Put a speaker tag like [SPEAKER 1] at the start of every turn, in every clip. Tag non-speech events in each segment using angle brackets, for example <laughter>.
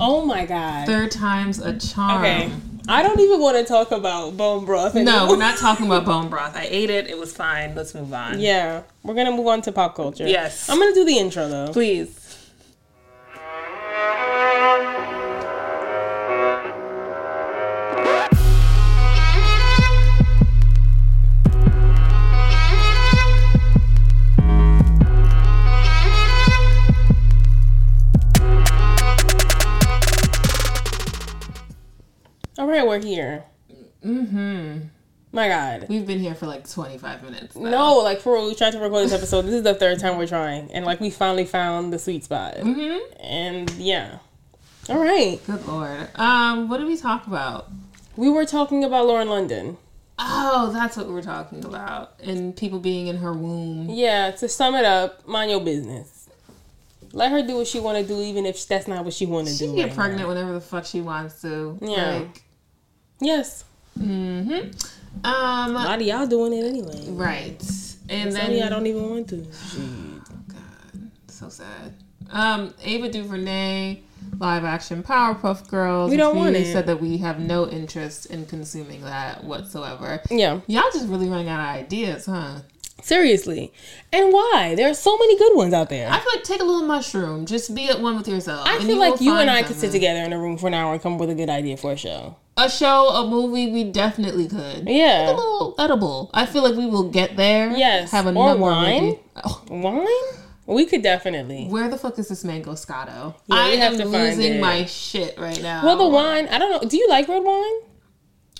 [SPEAKER 1] Oh my god.
[SPEAKER 2] Third time's a charm.
[SPEAKER 1] Okay. I don't even want to talk about bone broth.
[SPEAKER 2] No, we're not <laughs> talking about bone broth. I ate it. It was fine. Let's move on.
[SPEAKER 1] Yeah, we're gonna move on to pop culture.
[SPEAKER 2] Yes.
[SPEAKER 1] I'm gonna do the intro though.
[SPEAKER 2] Please.
[SPEAKER 1] Here.
[SPEAKER 2] Mm-hmm.
[SPEAKER 1] My God.
[SPEAKER 2] We've been here for like 25 minutes.
[SPEAKER 1] No, like for real, we tried to record this episode. This is the third time we're trying, and like we finally found the sweet spot.
[SPEAKER 2] Mm-hmm.
[SPEAKER 1] And yeah. All right.
[SPEAKER 2] Good lord. Um, what did we talk about?
[SPEAKER 1] We were talking about Lauren London.
[SPEAKER 2] Oh, that's what we were talking about. And people being in her womb.
[SPEAKER 1] Yeah. To sum it up, mind your business. Let her do what she want to do, even if that's not what she want to
[SPEAKER 2] She
[SPEAKER 1] do.
[SPEAKER 2] can get
[SPEAKER 1] right
[SPEAKER 2] pregnant
[SPEAKER 1] now.
[SPEAKER 2] whenever the fuck she wants to.
[SPEAKER 1] Yeah.
[SPEAKER 2] Like,
[SPEAKER 1] Yes.
[SPEAKER 2] mm-hmm. Um,
[SPEAKER 1] A lot of y'all doing it anyway.
[SPEAKER 2] right. And
[SPEAKER 1] Some of y'all don't even want to.
[SPEAKER 2] God, so sad. Um, Ava DuVernay, live action Powerpuff Girls.
[SPEAKER 1] We don't want it.
[SPEAKER 2] Said that we have no interest in consuming that whatsoever.
[SPEAKER 1] Yeah.
[SPEAKER 2] Y'all just really running out of ideas, huh?
[SPEAKER 1] Seriously. And why? There are so many good ones out there.
[SPEAKER 2] I feel like take a little mushroom. Just be at one with yourself.
[SPEAKER 1] I feel like you and I could sit together in a room for an hour and come up with a good idea for a show.
[SPEAKER 2] A show, a movie, we definitely could.
[SPEAKER 1] Yeah.
[SPEAKER 2] A little edible. I feel like we will get there.
[SPEAKER 1] Yes.
[SPEAKER 2] Have a
[SPEAKER 1] Or wine.
[SPEAKER 2] Oh,
[SPEAKER 1] Wine? We could definitely.
[SPEAKER 2] where the fuck is this mango scotto?
[SPEAKER 1] Yeah,
[SPEAKER 2] I
[SPEAKER 1] have
[SPEAKER 2] am
[SPEAKER 1] to
[SPEAKER 2] losing my shit right now.
[SPEAKER 1] Well, the wine, I don't know. Do you like red wine?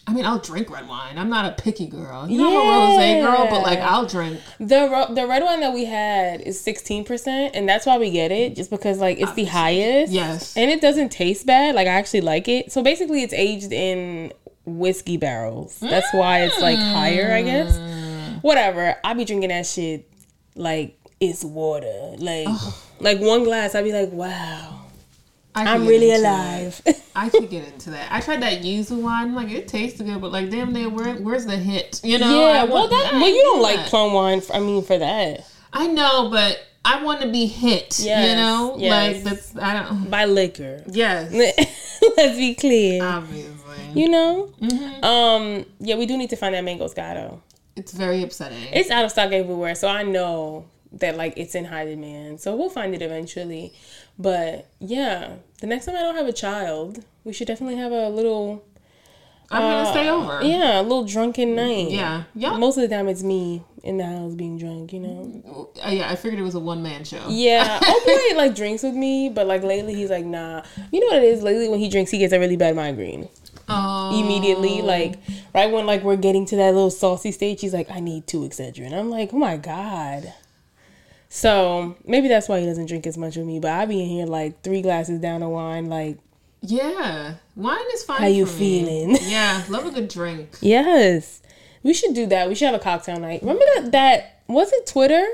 [SPEAKER 2] I mean, I'll drink red wine. I'm not a picky girl. You know, I'm a rosé girl, but like, I'll drink.
[SPEAKER 1] The ro- the red wine that we had is 16%, and that's why we get it, just because like it's the highest.
[SPEAKER 2] Yes.
[SPEAKER 1] And it doesn't taste bad. Like I actually like it. So basically it's aged in whiskey barrels. That's why it's like higher, I guess.
[SPEAKER 2] Mm.
[SPEAKER 1] Whatever. I'll be drinking that shit like it's water. Like like one glass, I'd be like, wow.
[SPEAKER 2] I
[SPEAKER 1] I'm really alive. <laughs>
[SPEAKER 2] I could get into that. I tried that yuzu wine. Like, it tasted good, but like, damn, near, where, where's the hit? You know?
[SPEAKER 1] yeah, well that well you don't like plum wine for, I mean for that.
[SPEAKER 2] I know, but I want to be hit. you know?
[SPEAKER 1] yes.
[SPEAKER 2] Like, that's, I don't. <laughs>
[SPEAKER 1] By liquor.
[SPEAKER 2] Yes. <laughs>
[SPEAKER 1] Let's be clear.
[SPEAKER 2] Obviously.
[SPEAKER 1] you know?
[SPEAKER 2] Mm-hmm.
[SPEAKER 1] Um, yeah, we do need to find that mango scotto.
[SPEAKER 2] It's very upsetting.
[SPEAKER 1] It's out of stock everywhere, so I know that like it's in high demand. So we'll find it eventually. But yeah, the next time I don't have a child, we should definitely have a little
[SPEAKER 2] I'm going to stay over.
[SPEAKER 1] uh, yeah, a little drunken night.
[SPEAKER 2] Yeah. Yeah.
[SPEAKER 1] Most of the time it's me in the house being drunk, you know.
[SPEAKER 2] Uh, yeah, I figured it was a one man show.
[SPEAKER 1] Yeah, <laughs> Opie like drinks with me, but like lately he's like, nah. You know what it is? Lately when he drinks, he gets a really bad migraine.
[SPEAKER 2] Oh.
[SPEAKER 1] immediately like right when like we're getting to that little saucy stage he's like i need two excedrin i'm like oh my god so maybe that's why he doesn't drink as much with me but i be in here like three glasses down of wine like
[SPEAKER 2] Yeah. Wine is fine.
[SPEAKER 1] how you
[SPEAKER 2] for me.
[SPEAKER 1] feeling <laughs>
[SPEAKER 2] Yeah. Love a good drink.
[SPEAKER 1] yes we should do that we should have a cocktail night remember that that was it twitter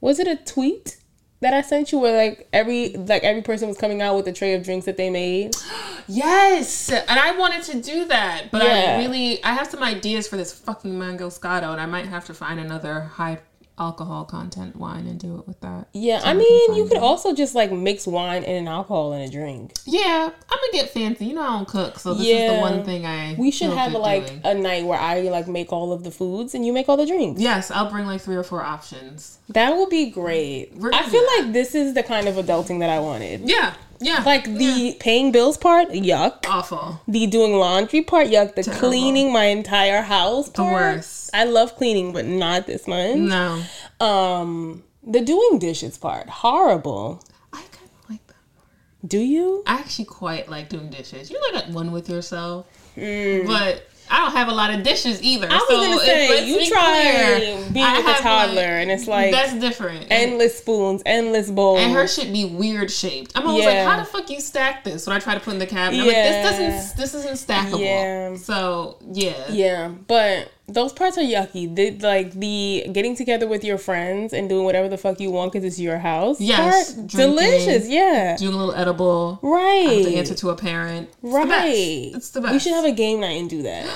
[SPEAKER 1] was it a tweet that I sent you where like every like every person was coming out with a tray of drinks that they made. <gasps>
[SPEAKER 2] Yes, and I wanted to do that, but
[SPEAKER 1] Yeah.
[SPEAKER 2] I really I have some ideas for this fucking mango scotto, and I might have to find another high alcohol content wine and do it with that.
[SPEAKER 1] Yeah,
[SPEAKER 2] So
[SPEAKER 1] I mean, you could
[SPEAKER 2] it.
[SPEAKER 1] also just like mix wine and an alcohol in a drink.
[SPEAKER 2] Yeah, I'm gonna get fancy. You know I don't cook, so this is the one thing I.
[SPEAKER 1] We should have like
[SPEAKER 2] doing.
[SPEAKER 1] a night where I like make all of the foods and you make all the drinks.
[SPEAKER 2] Yes, I'll bring like three or four options.
[SPEAKER 1] That would be great. I feel like this is the kind of adulting that I wanted.
[SPEAKER 2] Yeah, yeah.
[SPEAKER 1] Like the paying bills part, yuck.
[SPEAKER 2] awful.
[SPEAKER 1] The doing laundry part, yuck. The
[SPEAKER 2] Terrible.
[SPEAKER 1] cleaning my entire house part.
[SPEAKER 2] worst.
[SPEAKER 1] I love cleaning, but not this much.
[SPEAKER 2] No,
[SPEAKER 1] Um, the doing dishes part, horrible.
[SPEAKER 2] I kind of like that. Part.
[SPEAKER 1] Do you?
[SPEAKER 2] I actually quite like doing dishes. You're like at one with yourself,
[SPEAKER 1] Mm.
[SPEAKER 2] but I don't have a lot of dishes either.
[SPEAKER 1] I was
[SPEAKER 2] so
[SPEAKER 1] gonna say you try
[SPEAKER 2] clear.
[SPEAKER 1] being
[SPEAKER 2] I
[SPEAKER 1] with a toddler,
[SPEAKER 2] like-
[SPEAKER 1] and it's like
[SPEAKER 2] that's different.
[SPEAKER 1] Endless spoons, endless bowls.
[SPEAKER 2] and her shit be weird shaped. I'm always
[SPEAKER 1] Yeah.
[SPEAKER 2] like, how the fuck you stack this? When I try to put in the cabinet, I'm like, this doesn't, this isn't stackable.
[SPEAKER 1] Yeah.
[SPEAKER 2] So yeah,
[SPEAKER 1] Yeah, but those parts are yucky. The, like the getting together with your friends and doing whatever the fuck you want because it's your house.
[SPEAKER 2] Yes, drinking.
[SPEAKER 1] delicious. Yeah,
[SPEAKER 2] doing a little edible.
[SPEAKER 1] Right.
[SPEAKER 2] to answer to a parent. It's the
[SPEAKER 1] right.
[SPEAKER 2] It's the best.
[SPEAKER 1] We should have a game night and do that.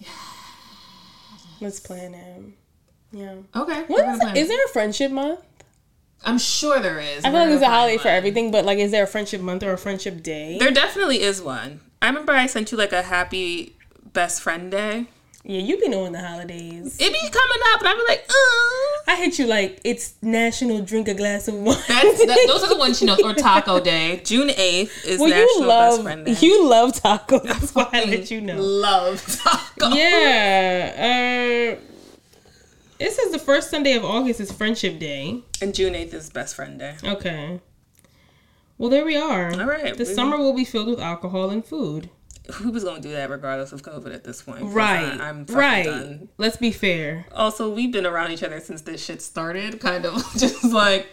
[SPEAKER 1] Yeah, <gasps> let's plan it. Yeah.
[SPEAKER 2] Okay. gonna
[SPEAKER 1] is, is there a friendship month?
[SPEAKER 2] I'm sure there is.
[SPEAKER 1] I feel like there's a holiday
[SPEAKER 2] find
[SPEAKER 1] for everything, but like, is there a friendship month or a friendship day?
[SPEAKER 2] There definitely is one. I remember I sent you like a happy best friend day.
[SPEAKER 1] Yeah, you be knowing the holidays.
[SPEAKER 2] It be coming up, and I be like, uh.
[SPEAKER 1] I hit you like it's National Drink a Glass of Wine.
[SPEAKER 2] That's, that, those are the ones you know, Or <laughs> Taco Day. June 8th is
[SPEAKER 1] well,
[SPEAKER 2] National
[SPEAKER 1] you
[SPEAKER 2] Best
[SPEAKER 1] love
[SPEAKER 2] Friend Day.
[SPEAKER 1] you love tacos. That's why I let you know.
[SPEAKER 2] Love taco.
[SPEAKER 1] Yeah. Uh, it says the first Sunday of August is Friendship Day.
[SPEAKER 2] And June 8th is Best Friend Day.
[SPEAKER 1] Okay. Well, there we are.
[SPEAKER 2] All right,
[SPEAKER 1] The summer will be filled with alcohol and food.
[SPEAKER 2] Who was going to do that regardless of COVID at this point?
[SPEAKER 1] Right.
[SPEAKER 2] I, am
[SPEAKER 1] right.
[SPEAKER 2] done.
[SPEAKER 1] Let's be fair.
[SPEAKER 2] Also, we've been around each other since this shit started. Kind of <laughs> just like,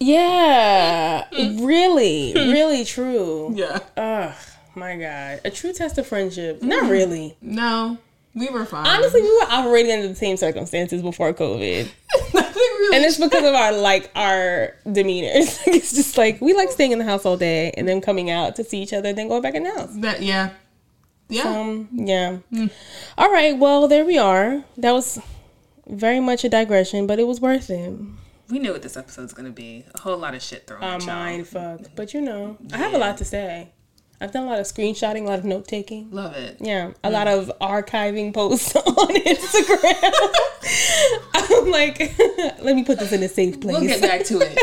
[SPEAKER 1] Yeah. <laughs> really. <laughs> Really true.
[SPEAKER 2] yeah.
[SPEAKER 1] Ugh. My God. A true test of friendship. Not mm. really.
[SPEAKER 2] No, we were fine.
[SPEAKER 1] Honestly, we were operating under the same circumstances before COVID.
[SPEAKER 2] Really.
[SPEAKER 1] And it's because of our like our demeanors. <laughs> it's just like we like staying in the house all day and then coming out to see each other, then going back in the house.
[SPEAKER 2] that, yeah. Yeah.
[SPEAKER 1] Um, yeah. All right. Well, there we are. That was very much a digression, but it was worth it.
[SPEAKER 2] we knew what this episode episode's going to be. A whole lot of shit thrown at
[SPEAKER 1] mind fuck. But you know, I have a lot to say. I've done a lot of screenshotting, a lot of note taking.
[SPEAKER 2] Love it.
[SPEAKER 1] Yeah, a lot of archiving posts <laughs> on Instagram. <laughs> I'm like, <laughs> let me put this in a safe place.
[SPEAKER 2] We'll get back to it.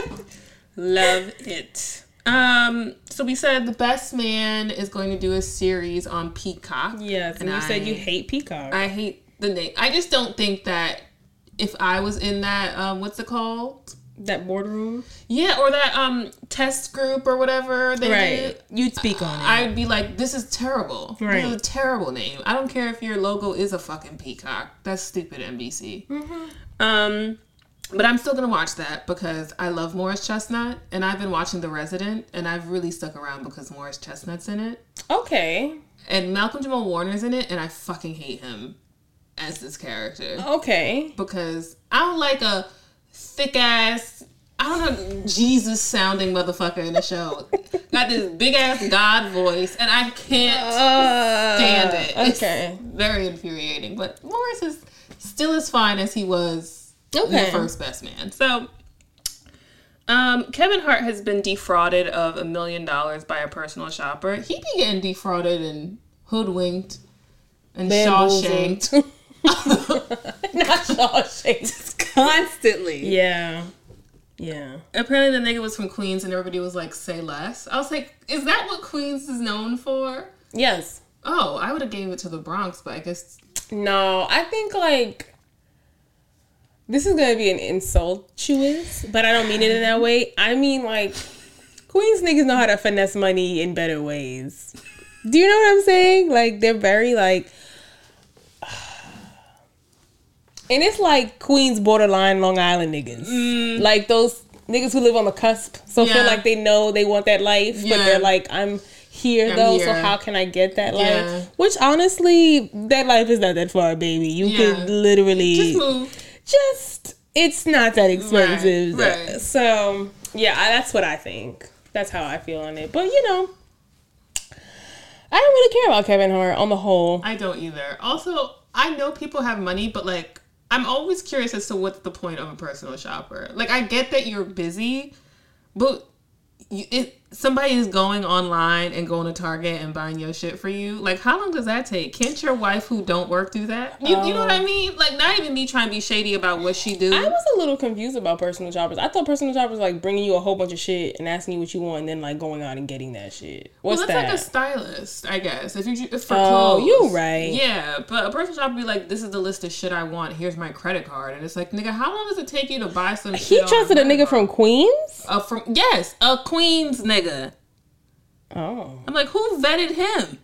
[SPEAKER 2] Love it. Um, so we said the best man is going to do a series on Peacock.
[SPEAKER 1] Yes, and,
[SPEAKER 2] And
[SPEAKER 1] you said you hate Peacock.
[SPEAKER 2] I hate the name. I just don't think that if I was in that, um, what's it called?
[SPEAKER 1] That boardroom,
[SPEAKER 2] Yeah, or that um test group or whatever they
[SPEAKER 1] right?
[SPEAKER 2] did.
[SPEAKER 1] You'd speak on it.
[SPEAKER 2] I'd be like, this is terrible. This
[SPEAKER 1] Right.
[SPEAKER 2] is a terrible name. I don't care if your logo is a fucking peacock. That's stupid, NBC.
[SPEAKER 1] Mm-hmm.
[SPEAKER 2] Um, but I'm still gonna watch that because I love Morris Chestnut, and I've been watching The Resident, and I've really stuck around because Morris Chestnut's in it,
[SPEAKER 1] okay,
[SPEAKER 2] and Malcolm Jamal Warner's in it, and I fucking hate him as this character
[SPEAKER 1] okay.
[SPEAKER 2] because I don't like a thick ass. I don't know Jesus sounding motherfucker in the show. Got this big ass God voice, and I can't
[SPEAKER 1] Uh,
[SPEAKER 2] stand it. It's
[SPEAKER 1] Okay.
[SPEAKER 2] very infuriating. But Morris is still as fine as he was in
[SPEAKER 1] Okay.
[SPEAKER 2] the first Best Man. So, um, Kevin Hart has been defrauded of a million dollars by a personal shopper. He be getting defrauded and hoodwinked and
[SPEAKER 1] Bamboozled.
[SPEAKER 2] shawshanked <laughs>
[SPEAKER 1] Not Shawshank.
[SPEAKER 2] Constantly.
[SPEAKER 1] Yeah. Yeah.
[SPEAKER 2] Apparently, the nigga was from Queens, and everybody was like, "Say less." I was like, "Is that what Queens is known for?"
[SPEAKER 1] Yes.
[SPEAKER 2] Oh, I would have gave it to the Bronx, but I guess
[SPEAKER 1] No, I think like this is gonna be an insultuous, but I don't mean it in that way. I mean like Queens niggas know how to finesse money in better ways. Do you know what I'm saying? Like they're very like and it's like Queens borderline Long Island niggas. Mm. Like those niggas who live on the cusp. So feel like they know they want that life, but they're like, I'm here
[SPEAKER 2] I'm
[SPEAKER 1] though, so how can I get that life?
[SPEAKER 2] Yeah.
[SPEAKER 1] Which honestly, that life is not that far, baby. You
[SPEAKER 2] Yeah.
[SPEAKER 1] could literally
[SPEAKER 2] just move.
[SPEAKER 1] just it's not that expensive.
[SPEAKER 2] Right, right.
[SPEAKER 1] So yeah, that's what I think. That's how I feel on it. But you know, I don't really care about Kevin Hart on the whole.
[SPEAKER 2] I don't either. Also, I know people have money, but like, I'm always curious as to what's the point of a personal shopper. Like, I get that you're busy, but it somebody is going online and going to Target and buying your shit for you. Like, how long does that take? Can't your wife who don't work do that? You, you know what I mean? Like, not even me trying to be shady about what she do.
[SPEAKER 1] I was a little confused about personal shoppers. I thought personal shoppers like bringing you a whole bunch of shit and asking you what you want, and then like going out and getting that shit.
[SPEAKER 2] Well,
[SPEAKER 1] What's
[SPEAKER 2] that's
[SPEAKER 1] that?
[SPEAKER 2] like a stylist, I guess. If you if for
[SPEAKER 1] Oh,
[SPEAKER 2] clothes,
[SPEAKER 1] you right.
[SPEAKER 2] Yeah, but a personal shopper be like, "This is the list of shit I want. Here's my credit card," and it's like, "Nigga, how long does it take you to buy some?"
[SPEAKER 1] he trusted a nigga from Queens.
[SPEAKER 2] uh, from yes, a Queens nigga.
[SPEAKER 1] Oh,
[SPEAKER 2] I'm like, who vetted him?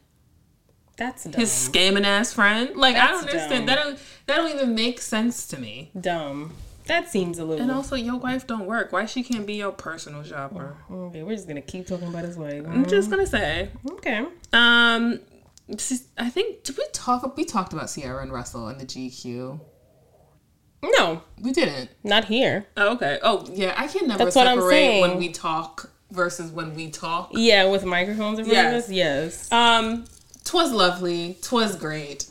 [SPEAKER 1] that's dumb.
[SPEAKER 2] His scamming ass friend. Like, I don't understand.
[SPEAKER 1] dumb.
[SPEAKER 2] That don't that don't even make sense to me.
[SPEAKER 1] dumb. That seems a little.
[SPEAKER 2] And also, your wife don't work. Why she can't be your personal shopper?
[SPEAKER 1] okay, we're just gonna keep talking about his wife.
[SPEAKER 2] I'm just gonna say.
[SPEAKER 1] Okay.
[SPEAKER 2] Um, I think did we talk? We talked about Ciara and Russell and the GQ.
[SPEAKER 1] No,
[SPEAKER 2] We didn't.
[SPEAKER 1] not here.
[SPEAKER 2] Oh, okay. Oh, yeah. I can never
[SPEAKER 1] That's what I'm saying.
[SPEAKER 2] when we talk versus when we talk.
[SPEAKER 1] Yeah, with microphones in front
[SPEAKER 2] Yes.
[SPEAKER 1] of us. Yes.
[SPEAKER 2] Um, twas lovely. Twas great.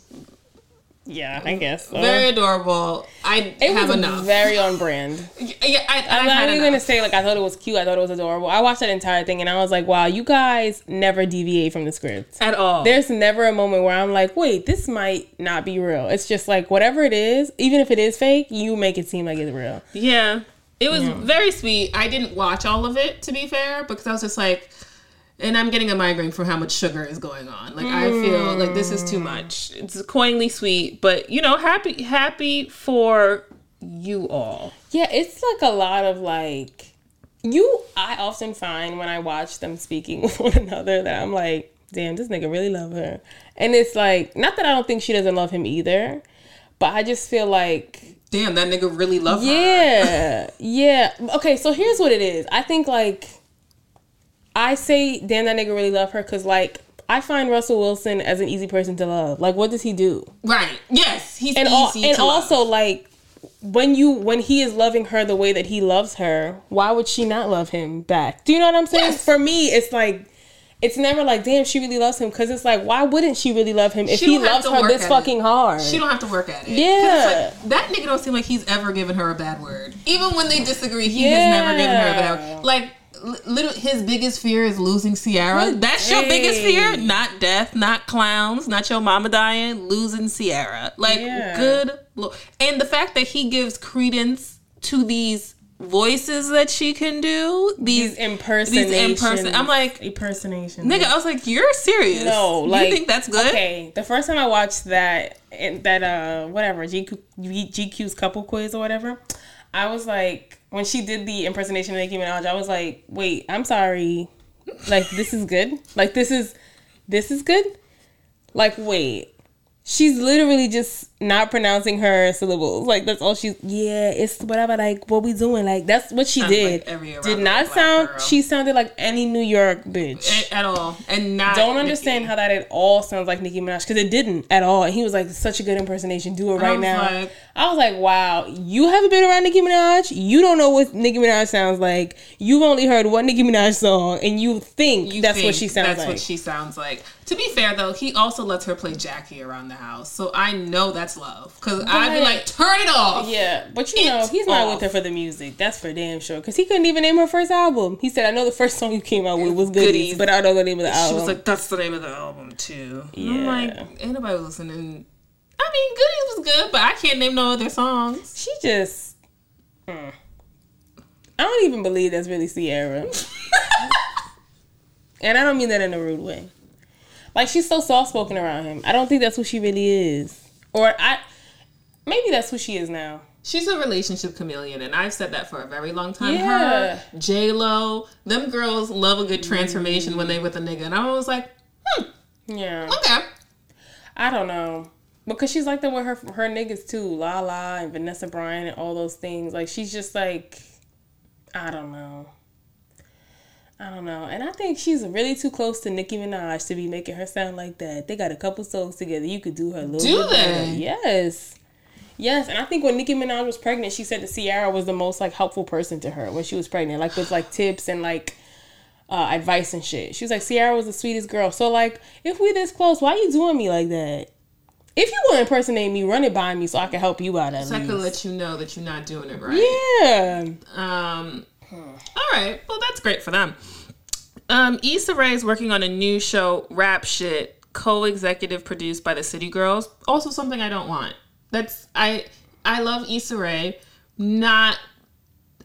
[SPEAKER 1] Yeah, I guess. So.
[SPEAKER 2] Very adorable. I
[SPEAKER 1] it
[SPEAKER 2] have
[SPEAKER 1] was
[SPEAKER 2] enough.
[SPEAKER 1] very on brand. <laughs>
[SPEAKER 2] yeah, I,
[SPEAKER 1] I'm
[SPEAKER 2] I've
[SPEAKER 1] not even gonna say like I thought it was cute. I thought it was adorable. I watched that entire thing and I was like, wow, you guys never deviate from the script.
[SPEAKER 2] at all.
[SPEAKER 1] There's never a moment where I'm like, wait, this might not be real. It's just like whatever it is, even if it is fake, you make it seem like it's real.
[SPEAKER 2] Yeah. It was very sweet. I didn't watch all of it, to be fair, because I was just like, and I'm getting a migraine from how much sugar is going on. Like I feel like this is too much. It's coiningly sweet, but you know, happy happy for you all.
[SPEAKER 1] Yeah, it's like a lot of like you. I often find when I watch them speaking <laughs> with one another that I'm like, damn, this nigga really love her, and it's like not that I don't think she doesn't love him either, but I just feel like
[SPEAKER 2] Damn, that nigga really loved her.
[SPEAKER 1] Yeah, yeah. Okay, so here's what it is. I think like I say, damn, that nigga really love her because like I find Russell Wilson as an easy person to love. Like, what does he do?
[SPEAKER 2] Right. Yes, he's
[SPEAKER 1] And
[SPEAKER 2] easy
[SPEAKER 1] all, and also
[SPEAKER 2] love.
[SPEAKER 1] like when you when he is loving her the way that he loves her, why would she not love him back? Do you know what I'm saying?
[SPEAKER 2] Yes.
[SPEAKER 1] For me, it's like. It's never like, damn, she really loves him. Because it's like, why wouldn't she really love him if he loves her this
[SPEAKER 2] at it.
[SPEAKER 1] fucking hard?
[SPEAKER 2] She don't have to work at it.
[SPEAKER 1] Yeah.
[SPEAKER 2] like, that nigga don't seem like he's ever given her a bad word. Even when they disagree, he has never given her a bad word. Like, little, his biggest fear is losing Ciara. That's your biggest fear? Not death, not clowns, not your mama dying, losing Ciara. Like,
[SPEAKER 1] Yeah.
[SPEAKER 2] good. Lo- and the fact that he gives credence to these voices that she can do, these,
[SPEAKER 1] these impersonations.
[SPEAKER 2] these imperson- I'm like,
[SPEAKER 1] impersonation.
[SPEAKER 2] nigga, I was like, you're serious.
[SPEAKER 1] No, like
[SPEAKER 2] you think that's good?
[SPEAKER 1] Okay, the first time I watched that and that uh whatever GQ, GQ's couple quiz or whatever, I was like when she did the impersonation of Nicki Minaj, I was like, wait, I'm sorry, like this is good, like this is this is good, like wait. She's literally just not pronouncing her syllables. Like that's all she's. Yeah, it's whatever. Like what we doing. Like that's what she
[SPEAKER 2] Sounds like
[SPEAKER 1] did. did not sound.
[SPEAKER 2] girl.
[SPEAKER 1] She sounded like any New York bitch
[SPEAKER 2] At, at all. And not
[SPEAKER 1] don't understand how that at all sounds like Nicki Minaj because it didn't at all. And he was like, such a good impersonation. Do it right now.
[SPEAKER 2] like-
[SPEAKER 1] I was like, wow, you haven't been around Nicki Minaj. You don't know what Nicki Minaj sounds like. You've only heard one Nicki Minaj song, and you think
[SPEAKER 2] You
[SPEAKER 1] that's what she sounds
[SPEAKER 2] That's
[SPEAKER 1] like.
[SPEAKER 2] That's what she sounds like. To be fair, though, he also lets her play Jackie around the house, so I know that's love. Because I'd be like, turn it off.
[SPEAKER 1] yeah, but you know, he's not
[SPEAKER 2] off.
[SPEAKER 1] with her for the music. That's for damn sure. Because he couldn't even name her first album. He said, I know the first song you came out with was Goodies,
[SPEAKER 2] Goodies.
[SPEAKER 1] but I don't know the name of the
[SPEAKER 2] She
[SPEAKER 1] album.
[SPEAKER 2] She was like, that's the name of the album too. And I'm like, ain't nobody listening. I mean, Goodies was good, but I can't name no other songs.
[SPEAKER 1] she just. mm. I don't even believe that's really Ciara. <laughs> And I don't mean that in a rude way. Like she's so soft spoken around him. I don't think that's who she really is. Or I maybe that's who she is now.
[SPEAKER 2] She's a relationship chameleon, and I've said that for a very long time.
[SPEAKER 1] Yeah.
[SPEAKER 2] Her, J Lo, them girls love a good transformation when they with a nigga, and I was like, hmm,
[SPEAKER 1] Yeah.
[SPEAKER 2] okay.
[SPEAKER 1] I don't know. Because she's like that with her her niggas too. La La and Vanessa Bryant and all those things. Like she's just like I don't know. I don't know. And I think she's really too close to Nicki Minaj to be making her sound like that. They got a couple songs together. You could do her a little
[SPEAKER 2] Do
[SPEAKER 1] bit better.
[SPEAKER 2] they?
[SPEAKER 1] Yes. Yes, and I think when Nicki Minaj was pregnant, she said that Ciara was the most like helpful person to her when she was pregnant, like with like tips and like uh, advice and shit. She was like, Ciara was the sweetest girl. So like, if we this close, why are you doing me like that? If you want to impersonate me, run it by me so I can help you out at
[SPEAKER 2] So I
[SPEAKER 1] least.
[SPEAKER 2] could let you know that you're not doing it right.
[SPEAKER 1] yeah.
[SPEAKER 2] Um, all right. Well, that's great for them. Um, Issa Rae is working on a new show, Rap Shit, co-executive produced by the City Girls. Also, something I don't want. That's I. I love Issa Rae. Not.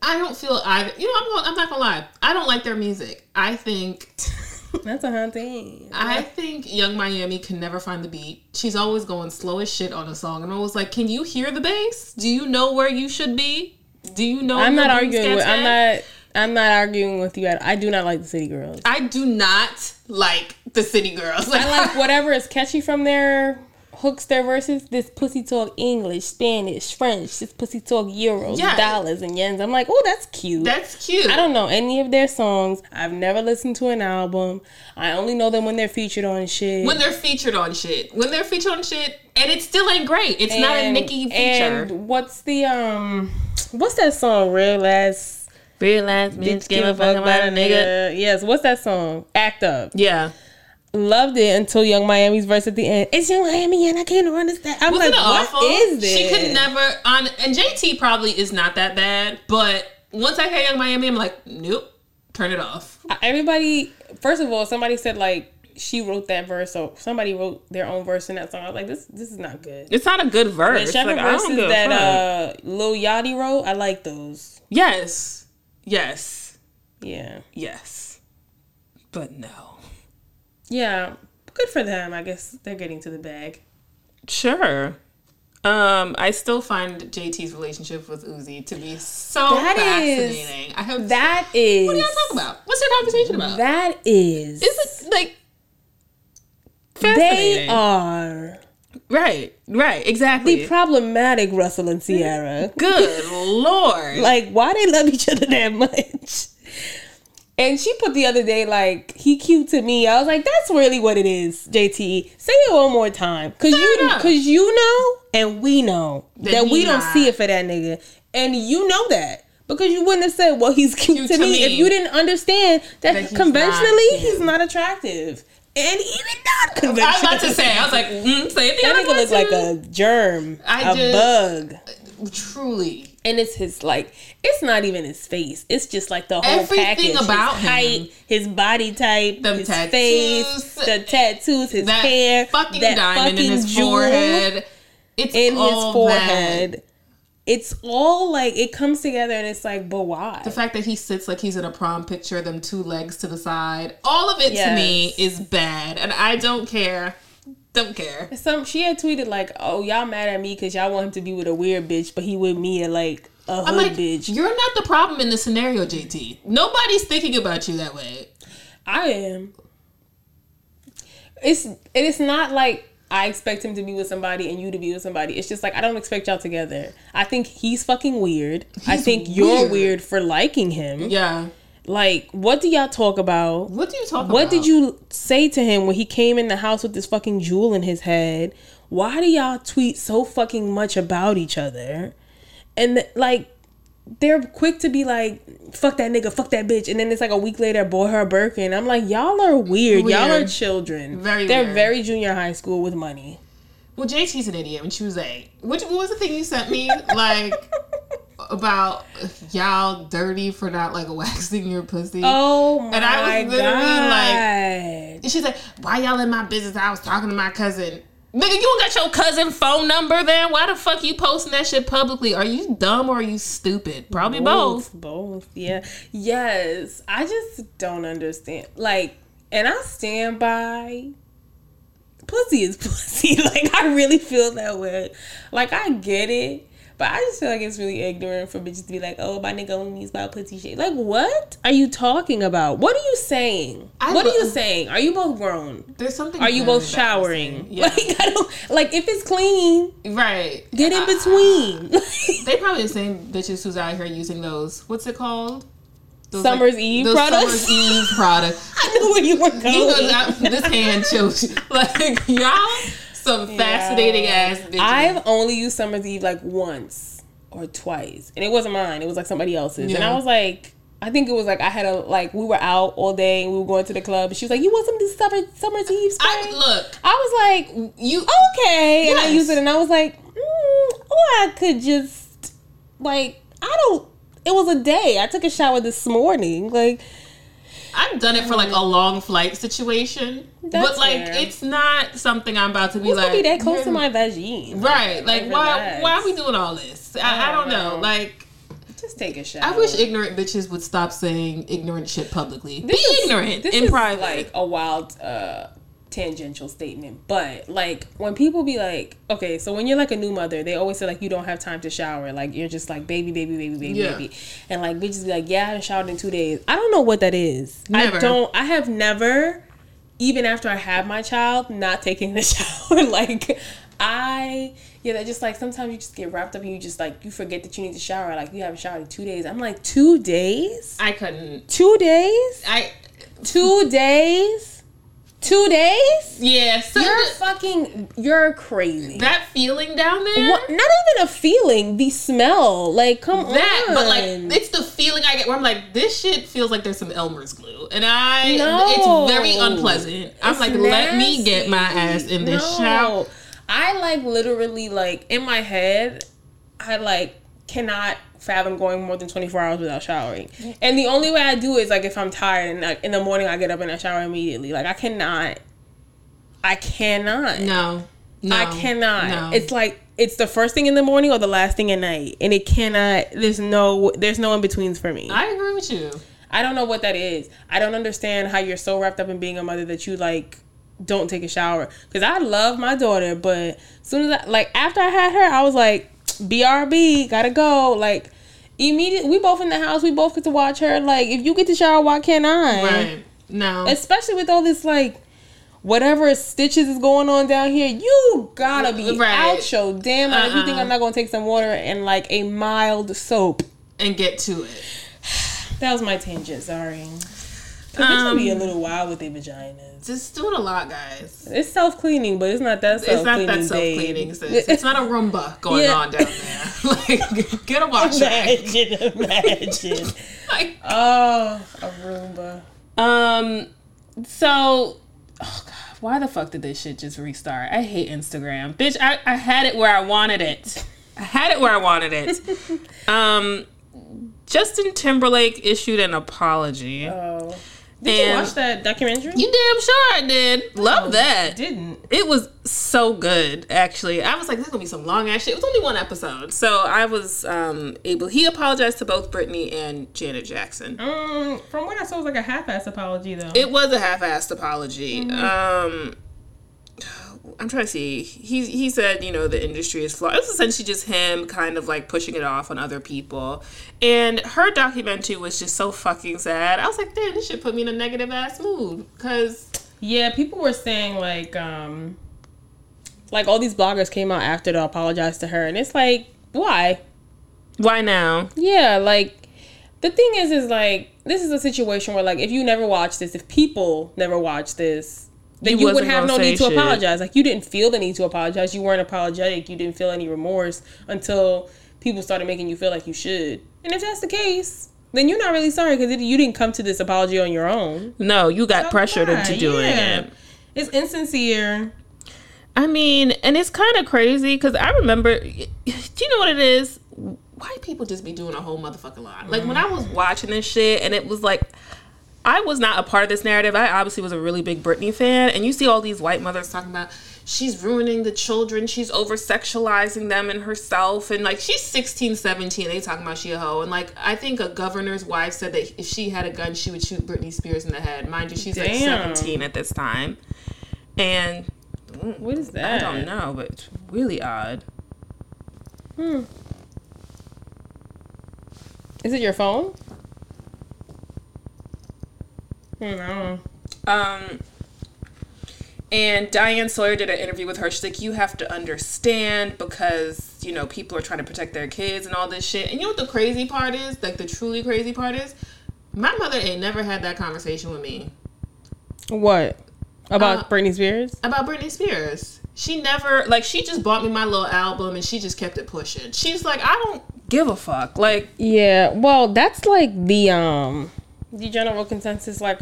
[SPEAKER 2] I don't feel either. You know, I'm. Going, I'm not gonna lie. I don't like their music. I think. <laughs>
[SPEAKER 1] That's a hunting.
[SPEAKER 2] I think Yung Miami can never find the beat. She's always going slow as shit on a song, and I was like, "Can you hear the bass? Do you know where you should be? Do you know?"
[SPEAKER 1] I'm not arguing with. I'm not. I'm not arguing with you. I do not like the City Girls.
[SPEAKER 2] I do not like the City Girls. Like,
[SPEAKER 1] I like <laughs> whatever is catchy from their hooks, their verses. This pussy talk English, Spanish, French. This pussy talk euros,
[SPEAKER 2] Yeah.
[SPEAKER 1] dollars, and yens. I'm like, oh, that's cute.
[SPEAKER 2] that's cute.
[SPEAKER 1] I don't know any of their songs. I've never listened to an album. I only know them when they're featured on shit.
[SPEAKER 2] when they're featured on shit. When they're featured on shit, and it still ain't great. It's not a
[SPEAKER 1] And-
[SPEAKER 2] Nicki feature.
[SPEAKER 1] And what's the um, what's that song? Real ass.
[SPEAKER 2] Real ass bitch give a fuck about a nigga.
[SPEAKER 1] Yes, what's that song? Act up.
[SPEAKER 2] Yeah.
[SPEAKER 1] Loved it until Yung Miami's verse at the end. It's Yung Miami and I can't understand. I'm
[SPEAKER 2] Wasn't
[SPEAKER 1] like,
[SPEAKER 2] it
[SPEAKER 1] what
[SPEAKER 2] awful?
[SPEAKER 1] is this?
[SPEAKER 2] She could never on and JT probably is not that bad, but once I hear Young Miami, I'm like, nope, turn it off.
[SPEAKER 1] Everybody, first of all, somebody said like she wrote that verse, or somebody wrote their own verse in that song. I was like, this this is not good.
[SPEAKER 2] It's not a good verse.
[SPEAKER 1] Whichever
[SPEAKER 2] Like,
[SPEAKER 1] verses that uh Lil Yachty wrote, I like those.
[SPEAKER 2] yes, yes,
[SPEAKER 1] Yeah,
[SPEAKER 2] yes, but no.
[SPEAKER 1] yeah, good for them. I guess they're getting to the bag.
[SPEAKER 2] Sure. Um, I still find JT's relationship with Uzi to be so
[SPEAKER 1] That is-
[SPEAKER 2] fascinating. I have
[SPEAKER 1] That is
[SPEAKER 2] What do y'all talk about? What's your conversation about?
[SPEAKER 1] That is.
[SPEAKER 2] Is it like
[SPEAKER 1] they are
[SPEAKER 2] right, right, exactly.
[SPEAKER 1] the problematic Russell and Ciara.
[SPEAKER 2] Good lord.
[SPEAKER 1] like, why they love each other that much? And she put the other day, like, he cute to me. I was like, that's really what it is, JT. Say it one more time. Cause you cause you know and we know
[SPEAKER 2] That
[SPEAKER 1] that, we don't see it for that nigga. And you know that. Because you wouldn't have said, well, he's cute,
[SPEAKER 2] Cute
[SPEAKER 1] to,
[SPEAKER 2] to
[SPEAKER 1] me,
[SPEAKER 2] me.
[SPEAKER 1] if you didn't understand that,
[SPEAKER 2] That he's
[SPEAKER 1] conventionally
[SPEAKER 2] not
[SPEAKER 1] he's not attractive. And even not
[SPEAKER 2] I was about to say, I was like, mm, say it the
[SPEAKER 1] that nigga
[SPEAKER 2] one
[SPEAKER 1] look like a germ,
[SPEAKER 2] I
[SPEAKER 1] a
[SPEAKER 2] just-
[SPEAKER 1] bug.
[SPEAKER 2] truly.
[SPEAKER 1] And it's his like it's not even his face. It's just like the whole
[SPEAKER 2] Everything
[SPEAKER 1] package.
[SPEAKER 2] about
[SPEAKER 1] his
[SPEAKER 2] him.
[SPEAKER 1] his body type,
[SPEAKER 2] Them
[SPEAKER 1] his
[SPEAKER 2] tattoos,
[SPEAKER 1] face, the tattoos, his hair,
[SPEAKER 2] fucking
[SPEAKER 1] that
[SPEAKER 2] diamond in his forehead. It's
[SPEAKER 1] in his forehead.
[SPEAKER 2] that.
[SPEAKER 1] It's all like it comes together and it's like, but why?
[SPEAKER 2] The fact that he sits like he's in a prom picture, them two legs to the side, all of it to me is bad, and I don't care. Don't care.
[SPEAKER 1] Some she had tweeted like, "Oh, y'all mad at me because y'all want him to be with a weird bitch, but he with me at like a hood
[SPEAKER 2] I'm like,
[SPEAKER 1] bitch."
[SPEAKER 2] you're not the problem in this scenario, JT. Nobody's thinking about you that way.
[SPEAKER 1] I am. It's it's not like I expect him to be with somebody and you to be with somebody. It's just like I don't expect y'all together. I think he's fucking weird. I
[SPEAKER 2] He's
[SPEAKER 1] think you're
[SPEAKER 2] weird.
[SPEAKER 1] weird for liking him.
[SPEAKER 2] Yeah.
[SPEAKER 1] Like, what do y'all talk about?
[SPEAKER 2] What do you talk about?
[SPEAKER 1] What did you say to him when he came in the house with this fucking jewel in his head? Why do y'all tweet so fucking much about each other? And like, they're quick to be like, "Fuck that nigga, fuck that bitch," and then it's like a week later, bought her a Birkin. I'm like, y'all are weird. Y'all are children.
[SPEAKER 2] Very
[SPEAKER 1] They're
[SPEAKER 2] weird.
[SPEAKER 1] very junior high school with money.
[SPEAKER 2] Well, JT's an idiot when she was eight. What, what was the thing you sent me? Like <laughs> about y'all dirty for not like waxing your pussy.
[SPEAKER 1] Oh my
[SPEAKER 2] And I was literally like- And she's like, "Why y'all in my business? I was talking to my cousin." Nigga, you got your cousin phone number then? Why the fuck you posting that shit publicly? Are you dumb or are you stupid? Probably both.
[SPEAKER 1] Both. Yeah. Yes. I just don't understand. Like, and I stand by pussy is <laughs> pussy. Like, I really feel that way. Like, I get it. But I just feel like it's really ignorant for bitches to be like, oh, my nigga only means about pussy shit. Like, what are you talking about? What are you saying?
[SPEAKER 2] I
[SPEAKER 1] what are you saying? Are you both grown?
[SPEAKER 2] There's something.
[SPEAKER 1] Are you both showering? <laughs>
[SPEAKER 2] Yeah.
[SPEAKER 1] Like, I don't, like, if it's clean,
[SPEAKER 2] right.
[SPEAKER 1] get in
[SPEAKER 2] Uh,
[SPEAKER 1] between. <laughs> <laughs>
[SPEAKER 2] They probably the same bitches who's out here using those. What's it called? Those,
[SPEAKER 1] Summer's Eve
[SPEAKER 2] those
[SPEAKER 1] products?
[SPEAKER 2] Summer's Eve products.
[SPEAKER 1] I knew where you were going.
[SPEAKER 2] You know, this hand chills. Like y'all, some fascinating ass bitches.
[SPEAKER 1] I've only used Summer's Eve like once or twice, and it wasn't mine. It was like somebody else's, and I was like, I think it was like I had a like we were out all day and we were going to the club, and she was like, "You want some of this Summer Summer's Eve spray?"
[SPEAKER 2] I look.
[SPEAKER 1] I was like,
[SPEAKER 2] You
[SPEAKER 1] "Okay," and I
[SPEAKER 2] Yes.
[SPEAKER 1] used it, and I was like, mm, "Or I could just like I don't." It was a day. I took a shower this morning. Like
[SPEAKER 2] I've done it for like a long flight situation,
[SPEAKER 1] That's
[SPEAKER 2] but like
[SPEAKER 1] fair.
[SPEAKER 2] it's not something I'm about to be
[SPEAKER 1] who's
[SPEAKER 2] like.
[SPEAKER 1] gonna be that close to
[SPEAKER 2] "Hmm."
[SPEAKER 1] my vagine?
[SPEAKER 2] Right, like why? Why are we doing all this? I, I don't know.
[SPEAKER 1] know.
[SPEAKER 2] Like
[SPEAKER 1] Just take a shower.
[SPEAKER 2] I wish ignorant bitches would stop saying ignorant shit publicly.
[SPEAKER 1] This
[SPEAKER 2] be
[SPEAKER 1] is-
[SPEAKER 2] ignorant
[SPEAKER 1] this
[SPEAKER 2] in
[SPEAKER 1] is
[SPEAKER 2] private.
[SPEAKER 1] like a wild uh tangential statement but like when people be like okay so when you're like a new mother they always say like you don't have time to shower. Like you're just like baby baby baby baby
[SPEAKER 2] Yeah.
[SPEAKER 1] baby. And like bitches be like yeah i haven't showered in two days. I don't know what that is.
[SPEAKER 2] Never.
[SPEAKER 1] i don't i have never even after i have my child not taking <laughs> the shower. Like i yeah they're just like sometimes you just get wrapped up and you just like you forget that you need to shower. Like you haven't showered in two days. I'm like two days?
[SPEAKER 2] I couldn't.
[SPEAKER 1] two days?
[SPEAKER 2] I
[SPEAKER 1] two days Two days?
[SPEAKER 2] Yeah, so
[SPEAKER 1] You're
[SPEAKER 2] th-
[SPEAKER 1] fucking. You're crazy.
[SPEAKER 2] that feeling down there.
[SPEAKER 1] What, not even a feeling. The smell. Like, come
[SPEAKER 2] That,
[SPEAKER 1] on.
[SPEAKER 2] but like, it's the feeling I get where I'm like, this shit feels like there's some Elmer's glue, and I,
[SPEAKER 1] No.
[SPEAKER 2] it's very unpleasant. I'm like, let me get my ass in this
[SPEAKER 1] No.
[SPEAKER 2] shower.
[SPEAKER 1] I like literally like in my head, I like cannot fathom going more than 24 hours without showering. And the only way I do it is like if I'm tired and like in the morning I get up and I shower immediately. Like I cannot. I cannot.
[SPEAKER 2] No, no,
[SPEAKER 1] I cannot.
[SPEAKER 2] No.
[SPEAKER 1] It's like it's the first thing in the morning or the last thing at night, and it cannot. There's no. There's no in betweens for me.
[SPEAKER 2] I agree with you.
[SPEAKER 1] I don't know what that is. I don't understand how you're so wrapped up in being a mother that you like don't take a shower. Because I love my daughter, but soon as I like after I had her, I was like, BRB, gotta go. Like immediately, we both in the house. We both get to watch her. Like if you get to shower, why can't I?
[SPEAKER 2] Right? No,
[SPEAKER 1] Especially with all this like. Whatever stitches is going on down here, you gotta be
[SPEAKER 2] Right.
[SPEAKER 1] out your damn mind. If you think
[SPEAKER 2] Uh-uh.
[SPEAKER 1] I'm not gonna take some water and like a mild soap.
[SPEAKER 2] and get to it. <sighs>
[SPEAKER 1] That was my tangent. Sorry. Cause
[SPEAKER 2] Um,
[SPEAKER 1] bitches be a little wild with their vaginas.
[SPEAKER 2] Just doing a lot, guys.
[SPEAKER 1] It's self cleaning, but it's not that self
[SPEAKER 2] It's not
[SPEAKER 1] cleaning.
[SPEAKER 2] that self cleaning. sis. It's not a Roomba going
[SPEAKER 1] Yeah.
[SPEAKER 2] on down there. <laughs> <laughs> like, get a washer.
[SPEAKER 1] Imagine, imagine.
[SPEAKER 2] Like, <laughs>
[SPEAKER 1] oh, a Roomba.
[SPEAKER 2] Um. So, oh god, why the fuck did this shit just restart? I hate Instagram, bitch. I I had it where I wanted it. I had it where I wanted it. um, Justin Timberlake issued an apology.
[SPEAKER 1] Oh, did you watch that documentary?
[SPEAKER 2] You damn sure I did. Love that.
[SPEAKER 1] didn't.
[SPEAKER 2] It was so good, actually. I was like, this is gonna be some long ass shit. It was only one episode, so I was um able. He apologized to both Britney and Janet Jackson.
[SPEAKER 1] Um, from what I saw, it was like a half-ass apology though.
[SPEAKER 2] It was a half-assed apology. Um, I'm trying to see. He he said, you know, the industry is flawed. It was essentially just him kind of like pushing it off on other people. And her documentary was just so fucking sad. I was like, damn, this should put me in a negative ass mood. Cause
[SPEAKER 1] yeah, people were saying like, um, like all these bloggers came out after to apologize to her, and it's like, why?
[SPEAKER 2] why now?
[SPEAKER 1] Yeah, like the thing is, is like this is a situation where like if you never watch this, if people never watch this, then
[SPEAKER 2] You
[SPEAKER 1] you, would have no
[SPEAKER 2] gonna
[SPEAKER 1] need to
[SPEAKER 2] shit.
[SPEAKER 1] apologize. Like you didn't feel the need to apologize. You weren't apologetic. You didn't feel any remorse until people started making you feel like you should. And if that's the case, then you're not really sorry because you didn't come to this apology on your own.
[SPEAKER 2] No, you got oh, pressured
[SPEAKER 1] Why?
[SPEAKER 2] into doing
[SPEAKER 1] Yeah.
[SPEAKER 2] it.
[SPEAKER 1] It's insincere.
[SPEAKER 2] I mean, and it's kind of crazy because I remember. Do you know what it is? White people just be doing a whole motherfucking lot. Like when mm. I was watching this shit, and it was like. I was not a part of this narrative. I obviously was a really big Britney fan, and you see all these white mothers talking about she's ruining the children, she's over sexualizing them and herself, and like she's 16, 17. They talking about she a hoe, and like I think a governor's wife said that if she had a gun, she would shoot Britney Spears in the head. Mind you, she's like 17 at this time, and
[SPEAKER 1] What is that?
[SPEAKER 2] I don't know, but it's really odd. Hmm.
[SPEAKER 1] Is it your phone? I don't know.
[SPEAKER 2] Um, and Diane Sawyer did an interview with her. She's like, "You have to understand because you know people are trying to protect their kids and all this shit." And you know what the crazy part is? Like the truly crazy part is, my mother ain't never had that conversation with me
[SPEAKER 1] What about
[SPEAKER 2] Uh,
[SPEAKER 1] Britney Spears?
[SPEAKER 2] about Britney Spears. She never like she just bought me my little album and she just kept it pushing. She's like, I don't give a fuck. Like
[SPEAKER 1] Yeah, well, that's like the um the general consensus. Like,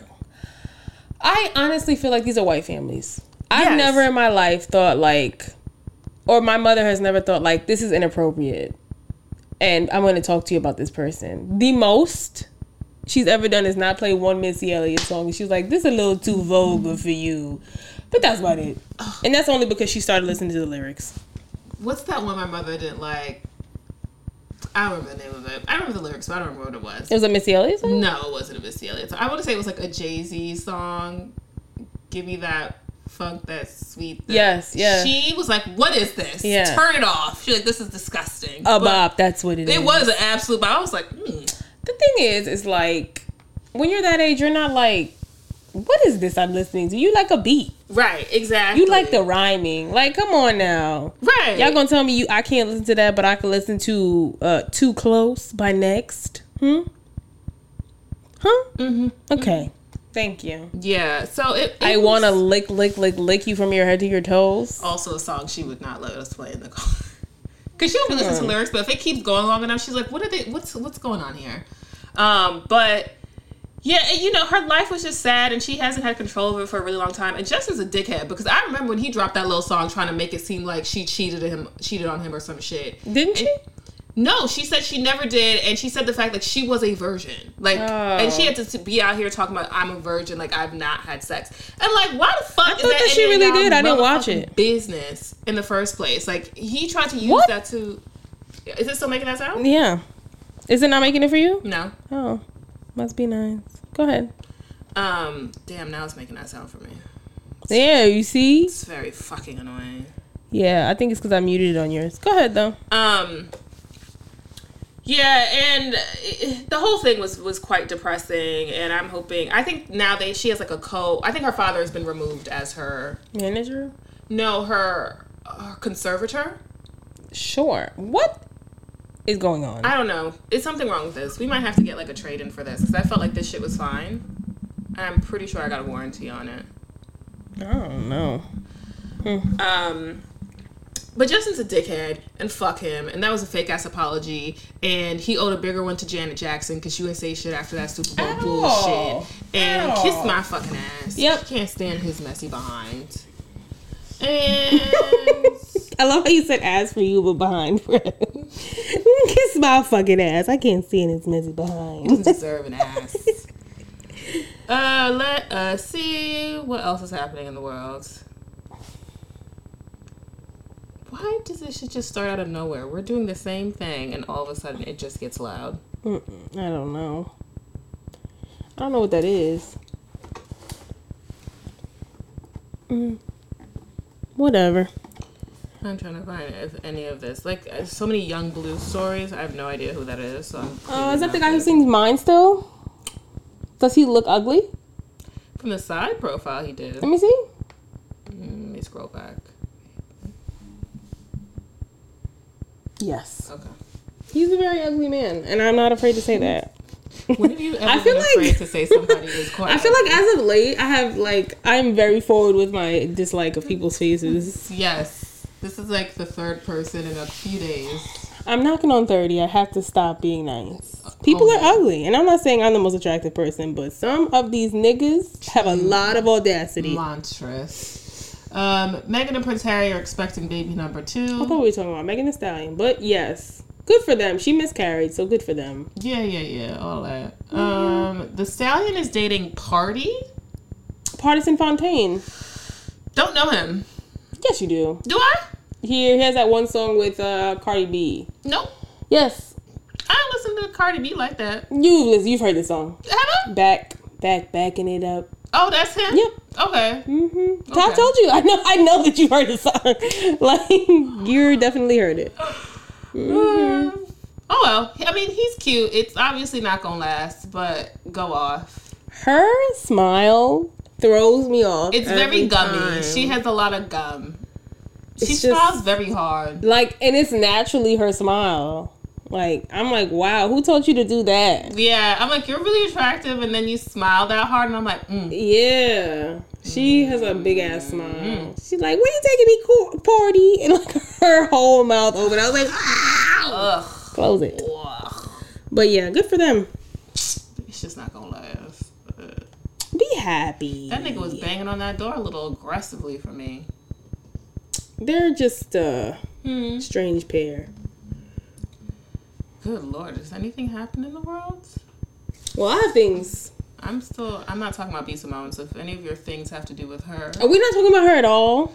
[SPEAKER 1] I honestly feel like these are white families. I've never in my life thought like, or my mother has never thought like this is inappropriate, and I'm going to talk to you about this person. The most she's ever done is not play one Missy Elliott song, and she was like, "This is a little too vulgar for you," but that's about it. And that's only because she started listening to the lyrics.
[SPEAKER 2] what's that one my mother didn't like? I don't remember the name of it. I remember the lyrics, but I don't remember what it was.
[SPEAKER 1] It was a Missy Elliott song.
[SPEAKER 2] No, it wasn't a Missy Elliott. song. I want to say it was like a Jay Z song. Give me that funk, that sweet. that-
[SPEAKER 1] Yes, yeah.
[SPEAKER 2] She was like, "What is this?
[SPEAKER 1] Yeah.
[SPEAKER 2] Turn it off." She's like, "This is disgusting."
[SPEAKER 1] A
[SPEAKER 2] But
[SPEAKER 1] bop, that's what it is.
[SPEAKER 2] It was an absolute. But I was like, hmm.
[SPEAKER 1] the thing is, is like when you're that age, you're not like, what is this I'm listening to? You like a beat.
[SPEAKER 2] right, exactly.
[SPEAKER 1] You like the rhyming. Like, come on now.
[SPEAKER 2] right.
[SPEAKER 1] Y'all gonna tell me you I can't listen to that, but I can listen to uh Too Close by Next? Hmm? Huh?
[SPEAKER 2] Mm-hmm.
[SPEAKER 1] Okay. Thank you.
[SPEAKER 2] Yeah. So it. it
[SPEAKER 1] I
[SPEAKER 2] was
[SPEAKER 1] to lick, lick, lick, lick you from your head to your toes.
[SPEAKER 2] Also, a song she would not let us play in the car. <laughs> Cause she'll listen to lyrics, but if it keeps going long enough, she's like, "What are they? What's what's going on here?" Um, but yeah, you know, her life was just sad, and she hasn't had control of it for a really long time. And Justin's a dickhead because I remember when he dropped that little song trying to make it seem like she cheated him, cheated on him or some shit.
[SPEAKER 1] Didn't she?
[SPEAKER 2] No, she said she never did, and she said the fact that she was a virgin, like,
[SPEAKER 1] Oh.
[SPEAKER 2] and she had oh. to be out here talking about I'm a virgin, like I've not had sex, and like, why the fuck? is
[SPEAKER 1] thought that she really did. I didn't watch it.
[SPEAKER 2] Business in the first place, like he tried to use
[SPEAKER 1] What?
[SPEAKER 2] that to. Is it still making that sound?
[SPEAKER 1] Yeah. Is it not making it for you?
[SPEAKER 2] No.
[SPEAKER 1] Oh, must be nice. Go ahead.
[SPEAKER 2] Um. Damn. Now it's making that sound for me.
[SPEAKER 1] Yeah, you see?
[SPEAKER 2] It's very fucking annoying.
[SPEAKER 1] Yeah, I think it's because I muted it on yours. Go ahead though.
[SPEAKER 2] Um. Yeah, and uh, the whole thing was was quite depressing, and I'm hoping. I think now they she has like a co. I think her father has been removed as her
[SPEAKER 1] Manager?
[SPEAKER 2] no her, her conservator.
[SPEAKER 1] Sure. What is going on?
[SPEAKER 2] I don't know. It's something wrong with this. We might have to get like a trade in for this because I felt like this shit was fine. I'm pretty sure I got a warranty on it.
[SPEAKER 1] I don't know.
[SPEAKER 2] Um, but Justin's a dickhead, and fuck him. And that was a fake ass apology. And he owed a bigger one to Janet Jackson because she would say shit after that Super Bowl
[SPEAKER 1] At
[SPEAKER 2] bullshit. And kiss my fucking ass.
[SPEAKER 1] Yep.
[SPEAKER 2] Can't stand his messy behind. And
[SPEAKER 1] I love how you said ass for you, but behind for him. <laughs> Kiss my fucking ass. I can't stand his messy behind.
[SPEAKER 2] deserve an ass. Uh, let us see what else is happening in the world. Why does this shit just start out of nowhere? We're doing the same thing, and all of a sudden it just gets loud.
[SPEAKER 1] Mm-mm, I don't know. I don't know what that is. Mm. Whatever.
[SPEAKER 2] I'm trying to find if any of this, like, uh, so many young blue stories. I have no idea who that is. So I'm
[SPEAKER 1] Oh, is that the guy who sings Mine still? Does he look ugly?
[SPEAKER 2] from the side profile? He did.
[SPEAKER 1] Let me see.
[SPEAKER 2] Mm, Let me scroll back.
[SPEAKER 1] Yes.
[SPEAKER 2] Okay.
[SPEAKER 1] He's a very ugly man, and I'm not afraid to say that.
[SPEAKER 2] When have you
[SPEAKER 1] I feel like-
[SPEAKER 2] to say somebody is <laughs> quite?
[SPEAKER 1] I feel like as of late, I have like I'm very forward with my dislike of people's faces.
[SPEAKER 2] yes, this is like the third person in a few days.
[SPEAKER 1] I'm knocking on 30. I have to stop being nice. People
[SPEAKER 2] Oh.
[SPEAKER 1] are ugly, and I'm not saying I'm the most attractive person, but some of these niggas have a lot of audacity.
[SPEAKER 2] Monstrous. Um, Meghan and Prince Harry are expecting baby number
[SPEAKER 1] I
[SPEAKER 2] two.
[SPEAKER 1] thought we were talking about Megan Thee Stallion, but yes, good for them. She miscarried, so good for them.
[SPEAKER 2] Yeah, yeah, yeah, all that. Um, the stallion is dating Party.
[SPEAKER 1] Pardison Fontaine.
[SPEAKER 2] Don't know him.
[SPEAKER 1] Yes, you do.
[SPEAKER 2] Do I?
[SPEAKER 1] He, he has that one song with uh, Cardi B.
[SPEAKER 2] Nope.
[SPEAKER 1] Yes,
[SPEAKER 2] I don't listen to Cardi B like that.
[SPEAKER 1] you listen, you've heard the song.
[SPEAKER 2] Have I?
[SPEAKER 1] Back, back, backing it up.
[SPEAKER 2] Oh, that's him.
[SPEAKER 1] Yep.
[SPEAKER 2] Okay.
[SPEAKER 1] Mm-hmm. I
[SPEAKER 2] Okay.
[SPEAKER 1] told you. I know. I know that you heard the song. <laughs> like you definitely heard it. <laughs>
[SPEAKER 2] Um, oh well. I mean, he's cute. It's obviously not gonna last, but go off.
[SPEAKER 1] Her smile throws me off.
[SPEAKER 2] It's very gummy.
[SPEAKER 1] time.
[SPEAKER 2] She has a lot of gum. She
[SPEAKER 1] It's just-
[SPEAKER 2] smiles very hard.
[SPEAKER 1] like, and it's naturally her smile. Like I'm like, wow, who told you to do that?
[SPEAKER 2] Yeah, I'm like, you're really attractive, and then you smile that hard, and I'm like, mm.
[SPEAKER 1] Yeah, she has a big ass smile.
[SPEAKER 2] Mm-hmm.
[SPEAKER 1] She's like, "Where you taking me, co- party?" <laughs> And like her whole mouth open. I was like, "Ah!"
[SPEAKER 2] ugh.
[SPEAKER 1] close it.
[SPEAKER 2] Ugh.
[SPEAKER 1] But yeah, good for them.
[SPEAKER 2] It's just not gonna last.
[SPEAKER 1] Be happy.
[SPEAKER 2] That nigga was banging on that door a little aggressively for me.
[SPEAKER 1] They're just a
[SPEAKER 2] Hmm.
[SPEAKER 1] strange pair.
[SPEAKER 2] Good lord, does anything happen in the world?
[SPEAKER 1] Well, I have things.
[SPEAKER 2] I'm still. I'm not talking about B Simone. So if any of your things have to do with her,
[SPEAKER 1] Are we not talking about her at all?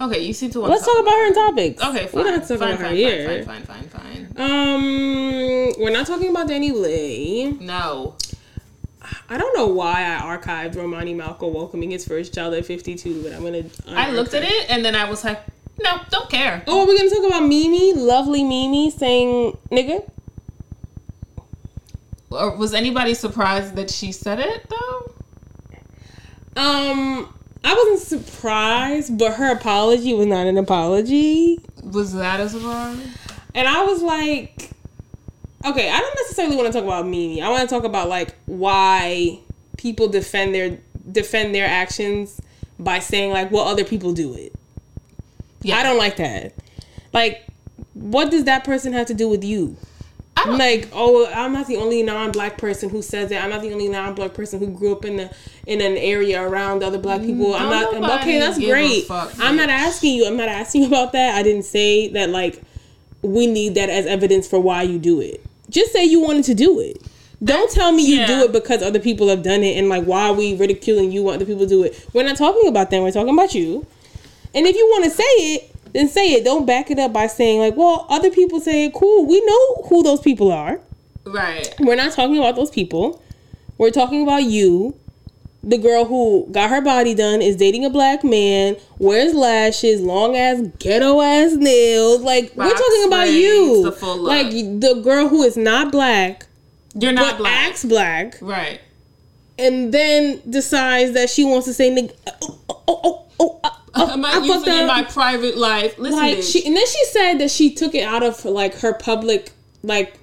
[SPEAKER 2] okay, you seem to want.
[SPEAKER 1] Let's talk about her in topics.
[SPEAKER 2] Okay, fine.
[SPEAKER 1] We're not talking
[SPEAKER 2] fine,
[SPEAKER 1] about her
[SPEAKER 2] fine,
[SPEAKER 1] here.
[SPEAKER 2] fine, fine, fine, fine,
[SPEAKER 1] Um, we're not talking about Danny Lee.
[SPEAKER 2] No.
[SPEAKER 1] I don't know why I archived Romany Malco welcoming his first child at 52, but I'm gonna.
[SPEAKER 2] I looked at it and then I was like, no, don't care.
[SPEAKER 1] Oh, are we gonna talk about Mimi, lovely Mimi, saying nigga?
[SPEAKER 2] Or was anybody surprised that she said it though?
[SPEAKER 1] Um, I wasn't surprised, but her apology was not an apology.
[SPEAKER 2] Was that a surprise?
[SPEAKER 1] And I was like, okay, I don't necessarily want to talk about Mimi. I want to talk about like why people defend their defend their actions by saying like, "Well, other people do it."
[SPEAKER 2] Yeah.
[SPEAKER 1] I don't like that. Like, what does that person have to do with you? Like oh i'm not the only non-black person who says that. I'm not the only non-black person who grew up in the in an area around other black people. I'm I'm- okay that's great.
[SPEAKER 2] fuck,
[SPEAKER 1] i'm not asking you i'm not asking you about that. I didn't say that like we need that as evidence for why you do it. Just say you wanted to do it. Don't tell me you do it because other people have done it and like why are we ridiculing you when other people do it? We're not talking about them. We're talking about you. And if you want to say it then say it don't back it up by saying like well other people say it cool we know who those people are
[SPEAKER 2] Right.
[SPEAKER 1] we're not talking about those people. We're talking about you, the girl who got her body done, is dating a black man, wears lashes, long ass ghetto ass nails. Like we're talking about you,
[SPEAKER 2] the full look.
[SPEAKER 1] like the girl who is not black
[SPEAKER 2] You're not
[SPEAKER 1] but
[SPEAKER 2] black.
[SPEAKER 1] acts black,
[SPEAKER 2] Right.
[SPEAKER 1] and then decides that she wants to say nigga. Oh, oh, oh, oh, uh,
[SPEAKER 2] Am I,
[SPEAKER 1] I
[SPEAKER 2] using it in my private life? Listen,
[SPEAKER 1] like she and then she said that she took it out of like her public like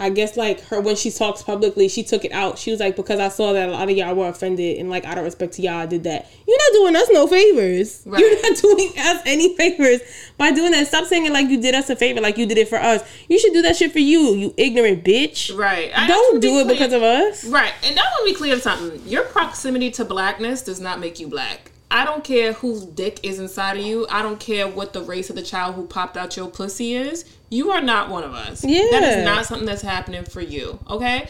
[SPEAKER 1] I guess like her when she talks publicly, she took it out. She was like, because I saw that a lot of y'all were offended, and like out of respect to y'all, I did that. You're not doing us no favors.
[SPEAKER 2] Right.
[SPEAKER 1] You're not <laughs> doing us any favors by doing that. Stop saying it like you did us a favor, like you did it for us. You should do that shit for you, you ignorant bitch.
[SPEAKER 2] right. I
[SPEAKER 1] Don't
[SPEAKER 2] to be
[SPEAKER 1] do it because of us.
[SPEAKER 2] Right. And I want to be clear on something. Your proximity to blackness does not make you black. I don't care whose dick is inside of you. I don't care what the race of the child who popped out your pussy is. You are not one of us. That
[SPEAKER 1] Yeah.
[SPEAKER 2] is not something that's happening for you. Okay?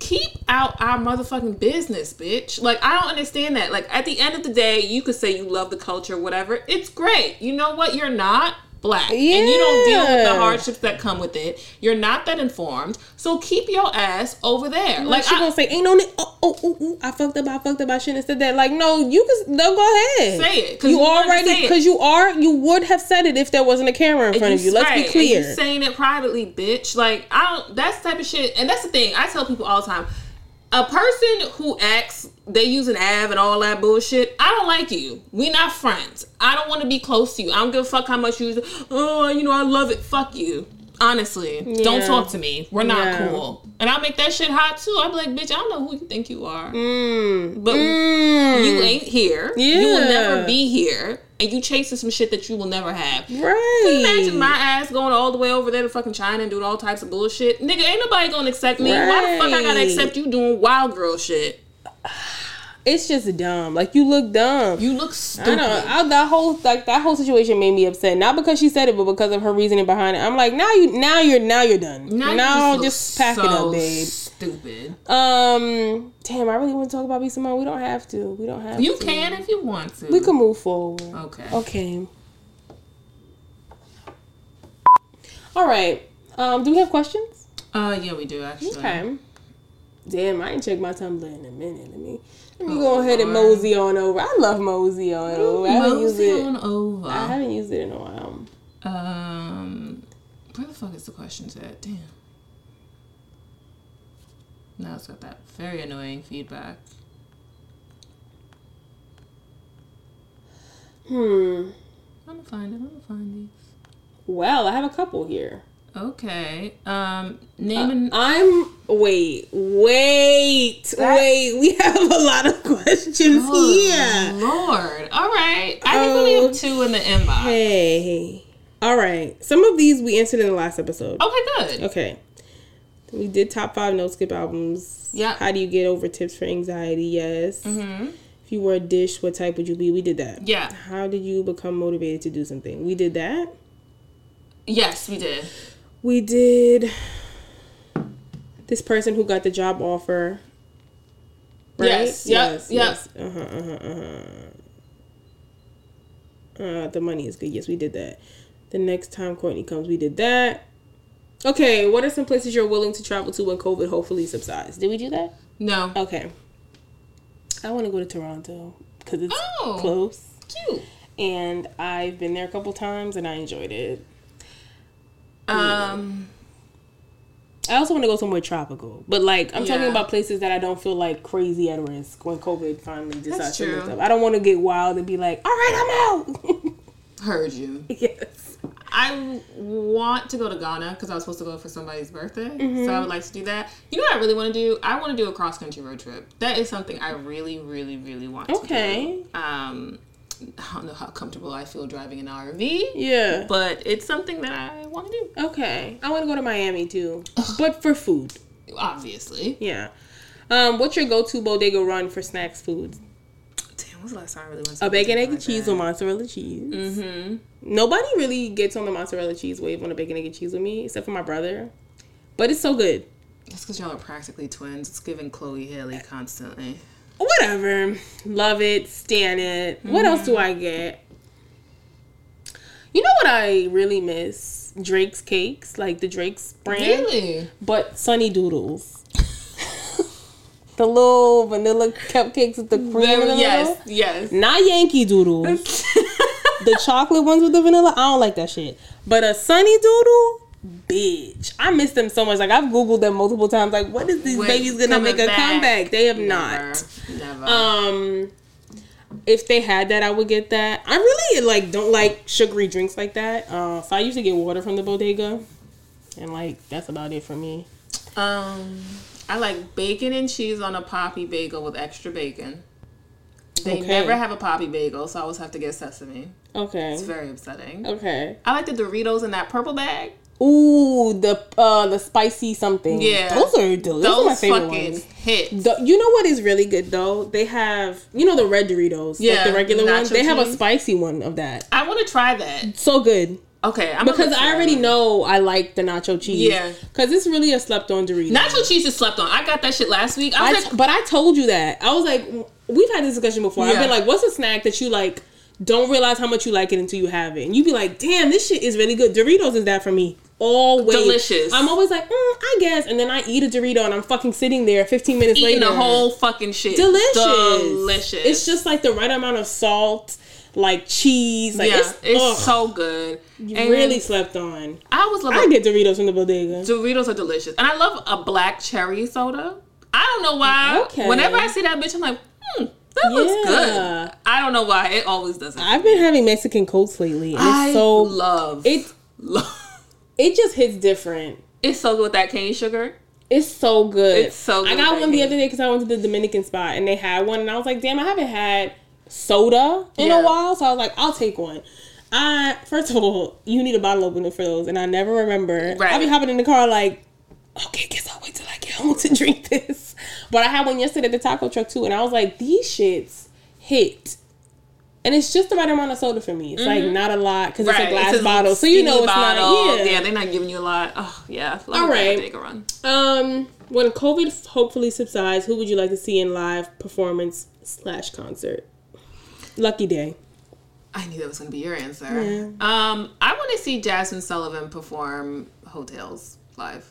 [SPEAKER 2] Keep out our motherfucking business, bitch. Like, I don't understand that. Like, at the end of the day, you could say you love the culture, whatever. It's great. You know what? You're not black. And you don't deal with the hardships that come with it. You're not that informed. So keep your ass over there.
[SPEAKER 1] Like,
[SPEAKER 2] Like,
[SPEAKER 1] she
[SPEAKER 2] I-
[SPEAKER 1] gonna say, ain't no, ni- oh, oh, oh, oh, I fucked up, I fucked up, I shouldn't have said that. Like, no, you can, no, go ahead.
[SPEAKER 2] Say it, 'cause
[SPEAKER 1] You
[SPEAKER 2] you
[SPEAKER 1] already, because you are, you would have said it if there wasn't a camera in front of you. Let's
[SPEAKER 2] right,
[SPEAKER 1] be
[SPEAKER 2] and
[SPEAKER 1] clear.
[SPEAKER 2] you saying it privately, bitch. Like I don't. That's the type of shit. And that's the thing. I tell people all the time. A person who acts they use an av and all that bullshit. I don't like you. We not friends. I don't want to be close to you. I don't give a fuck how much you. Oh, you know I love it. Fuck you. Honestly, don't talk to me. We're not
[SPEAKER 1] Yeah.
[SPEAKER 2] cool. And I'll make that shit hot too. I'll be like, bitch, I don't know who you think you are.
[SPEAKER 1] Mm.
[SPEAKER 2] But
[SPEAKER 1] Mm.
[SPEAKER 2] you ain't here. You will never be here. And you chasing some shit that you will never have.
[SPEAKER 1] right.
[SPEAKER 2] Can you imagine my ass going all the way over there to fucking China and doing all types of bullshit? Nigga, ain't nobody gonna accept me. Why the fuck I gotta accept you doing wild girl shit?
[SPEAKER 1] It's just dumb. Like you look dumb.
[SPEAKER 2] You look stupid.
[SPEAKER 1] I know. I, that whole like that whole situation made me upset. Not because she said it, but because of her reasoning behind it. I'm like, now you, now you're, now you're done.
[SPEAKER 2] Now,
[SPEAKER 1] Now,
[SPEAKER 2] you
[SPEAKER 1] just,
[SPEAKER 2] just,
[SPEAKER 1] pack it up, babe.
[SPEAKER 2] Stupid.
[SPEAKER 1] Um, damn, I really want to talk about B Simone. We don't have to. We don't have. To.
[SPEAKER 2] You
[SPEAKER 1] to.
[SPEAKER 2] can if you want to.
[SPEAKER 1] We can move forward.
[SPEAKER 2] Okay.
[SPEAKER 1] Okay. All right. Um, do we have questions?
[SPEAKER 2] Uh, yeah, we do actually.
[SPEAKER 1] Okay. Damn, I ain't checked my Tumblr in a minute. Let me
[SPEAKER 2] Oh,
[SPEAKER 1] go ahead and mosey on over. I love mosey on over. I haven't used
[SPEAKER 2] Mosey
[SPEAKER 1] it.
[SPEAKER 2] on over.
[SPEAKER 1] I haven't used it in a while.
[SPEAKER 2] Um, where the fuck is the questions at? Damn. Now it's got that very annoying feedback.
[SPEAKER 1] Hmm.
[SPEAKER 2] I'm gonna find it. I'm gonna find these.
[SPEAKER 1] Well, I have a couple here.
[SPEAKER 2] Okay. Um, name and
[SPEAKER 1] I'm wait, wait, wait. We have a lot of <laughs> questions
[SPEAKER 2] Oh,
[SPEAKER 1] here.
[SPEAKER 2] Lord. All right. I think we have two in the inbox.
[SPEAKER 1] Hey. All right. Some of these we answered in the last episode.
[SPEAKER 2] Okay, good.
[SPEAKER 1] Okay. We did top five no skip albums.
[SPEAKER 2] Yeah.
[SPEAKER 1] How do you get over tips for anxiety? Yes.
[SPEAKER 2] Mm-hmm.
[SPEAKER 1] If you were a dish, what type would you be? We did that.
[SPEAKER 2] Yeah.
[SPEAKER 1] How did you become motivated to do something? We did that.
[SPEAKER 2] Yes, we did.
[SPEAKER 1] We did this person who got the job offer. Right?
[SPEAKER 2] Yes, yep, yep.
[SPEAKER 1] Uh-huh, uh-huh, uh-huh. Uh, the money is good. Yes, we did that. The next time Courtney comes, we did that. Okay, what are some places you're willing to travel to when COVID hopefully subsides? Did we do that?
[SPEAKER 2] No.
[SPEAKER 1] Okay. I want to go to Toronto because it's
[SPEAKER 2] Oh.
[SPEAKER 1] close.
[SPEAKER 2] Cute.
[SPEAKER 1] And I've been there a couple times and I enjoyed it.
[SPEAKER 2] Um.
[SPEAKER 1] I also want to go somewhere tropical, but like I'm talking about places that I don't feel like crazy at risk when COVID finally decides to lift up. I don't want to get wild and be like, "All right, I'm out." <laughs>
[SPEAKER 2] Heard you.
[SPEAKER 1] yes.
[SPEAKER 2] I want to go to Ghana because I was supposed to go for somebody's birthday.
[SPEAKER 1] Mm-hmm.
[SPEAKER 2] So I would like to do that. You know what I really want to do? I want to do a cross country road trip. That is something I really, really, really want to
[SPEAKER 1] Okay.
[SPEAKER 2] do. Um, I don't know how comfortable I feel driving an RV,
[SPEAKER 1] Yeah.
[SPEAKER 2] but it's something that I want to do.
[SPEAKER 1] Okay. I want to go to Miami too, but for food.
[SPEAKER 2] Obviously.
[SPEAKER 1] Yeah. Um, what's your go-to bodega run for snacks foods?
[SPEAKER 2] Damn, when was the last time I really went to
[SPEAKER 1] A bacon, egg, and cheese or mozzarella cheese.
[SPEAKER 2] Mm-hmm.
[SPEAKER 1] Nobody really gets on the mozzarella cheese wave on a bacon, egg, and cheese with me, except for my brother. But it's so good.
[SPEAKER 2] That's because y'all are practically twins. It's giving Chloe Halle constantly.
[SPEAKER 1] Whatever. Love it. Stand it. What else do mm-hmm. I get? You know what I really miss? Drake's cakes, like the Drake's brand,
[SPEAKER 2] Really?
[SPEAKER 1] but Sunny Doodles. <laughs> the little vanilla cupcakes with the cream the
[SPEAKER 2] yes, yes.
[SPEAKER 1] Not Yankee Doodles. <laughs> the chocolate ones with the vanilla, I don't like that shit. But a Sunny Doodle, bitch, I miss them so much. Like I've googled them multiple times. Like, what is these
[SPEAKER 2] Wait,
[SPEAKER 1] babies gonna make a
[SPEAKER 2] back?
[SPEAKER 1] comeback? They have
[SPEAKER 2] Never.
[SPEAKER 1] not.
[SPEAKER 2] Never.
[SPEAKER 1] Um, if they had that, I would get that. I really like don't like sugary drinks like that. Uh, so I usually get water from the bodega, and like that's about it for me.
[SPEAKER 2] Um, I like bacon and cheese on a poppy bagel with extra bacon. They
[SPEAKER 1] Okay.
[SPEAKER 2] never have a poppy bagel, so I always have to get sesame.
[SPEAKER 1] Okay.
[SPEAKER 2] It's very upsetting.
[SPEAKER 1] Okay.
[SPEAKER 2] I like the Doritos in that purple bag.
[SPEAKER 1] Ooh, the uh the spicy something.
[SPEAKER 2] Yeah.
[SPEAKER 1] those are delicious. Those are my favorite
[SPEAKER 2] fucking
[SPEAKER 1] ones.
[SPEAKER 2] hits.
[SPEAKER 1] The, you know what is really good though? They have you know the red Doritos,
[SPEAKER 2] Yeah,
[SPEAKER 1] like the regular ones. They have a spicy one of that.
[SPEAKER 2] I want to try that.
[SPEAKER 1] So good
[SPEAKER 2] Okay, I'm
[SPEAKER 1] because I already know I like the nacho cheese.
[SPEAKER 2] Yeah.
[SPEAKER 1] because it's really a slept on Dorito.
[SPEAKER 2] Nacho cheese is slept on. I got that shit last week. I
[SPEAKER 1] I
[SPEAKER 2] was
[SPEAKER 1] t-
[SPEAKER 2] like,
[SPEAKER 1] but I told you that. I was like, we've had this discussion before. I've been like, what's a snack that you like? Don't realize how much you like it until you have it, and you'd be like, damn, this shit is really good. Doritos is that for me. Always
[SPEAKER 2] Delicious.
[SPEAKER 1] I'm always like, mm, I guess, and then I eat a Dorito, and I'm fucking sitting there 15 minutes
[SPEAKER 2] eating
[SPEAKER 1] later.
[SPEAKER 2] the whole fucking shit.
[SPEAKER 1] delicious,
[SPEAKER 2] Delicious.
[SPEAKER 1] It's just like the right amount of salt, like cheese. Like
[SPEAKER 2] yeah,
[SPEAKER 1] it's,
[SPEAKER 2] it's, so good.
[SPEAKER 1] you
[SPEAKER 2] And
[SPEAKER 1] really slept on.
[SPEAKER 2] I was love
[SPEAKER 1] I get Doritos from the bodega.
[SPEAKER 2] Doritos are delicious, and I love a black cherry soda. I don't know why.
[SPEAKER 1] Okay.
[SPEAKER 2] Whenever I see that bitch, I'm like, hmm, that looks good. I don't know why. It always does.
[SPEAKER 1] I've been having Mexican Cokes lately, it's
[SPEAKER 2] I
[SPEAKER 1] so
[SPEAKER 2] love
[SPEAKER 1] it.
[SPEAKER 2] Love.
[SPEAKER 1] It just hits different.
[SPEAKER 2] It's so good with that cane sugar.
[SPEAKER 1] It's so good.
[SPEAKER 2] It's so
[SPEAKER 1] I got one the other day because I went to the Dominican spot and they had one, and I was like, damn, I haven't had soda in
[SPEAKER 2] Yeah.
[SPEAKER 1] a while, so I was like, I'll take one. I first of all, you need a bottle opener for those, and I never remember.
[SPEAKER 2] Right.
[SPEAKER 1] I'll be hopping in the car like, okay, guess I'll wait till I get home to <laughs> drink this. But I had one yesterday at the taco truck too, and I was like, these shits hit. And it's just the right amount of soda for me. It's like not a lot because it's a glass
[SPEAKER 2] It's a
[SPEAKER 1] bottle, so you know it's
[SPEAKER 2] bottle.
[SPEAKER 1] not. Yeah.
[SPEAKER 2] yeah, they're not giving you a lot. Oh yeah,
[SPEAKER 1] All
[SPEAKER 2] a
[SPEAKER 1] right.
[SPEAKER 2] bodega run.
[SPEAKER 1] Um, when COVID hopefully subsides, who would you like to see in live performance slash concert? Lucky Daye.
[SPEAKER 2] I knew that was going to be your answer. Um, I want to see Jazmine Sullivan perform Heaux Tales live.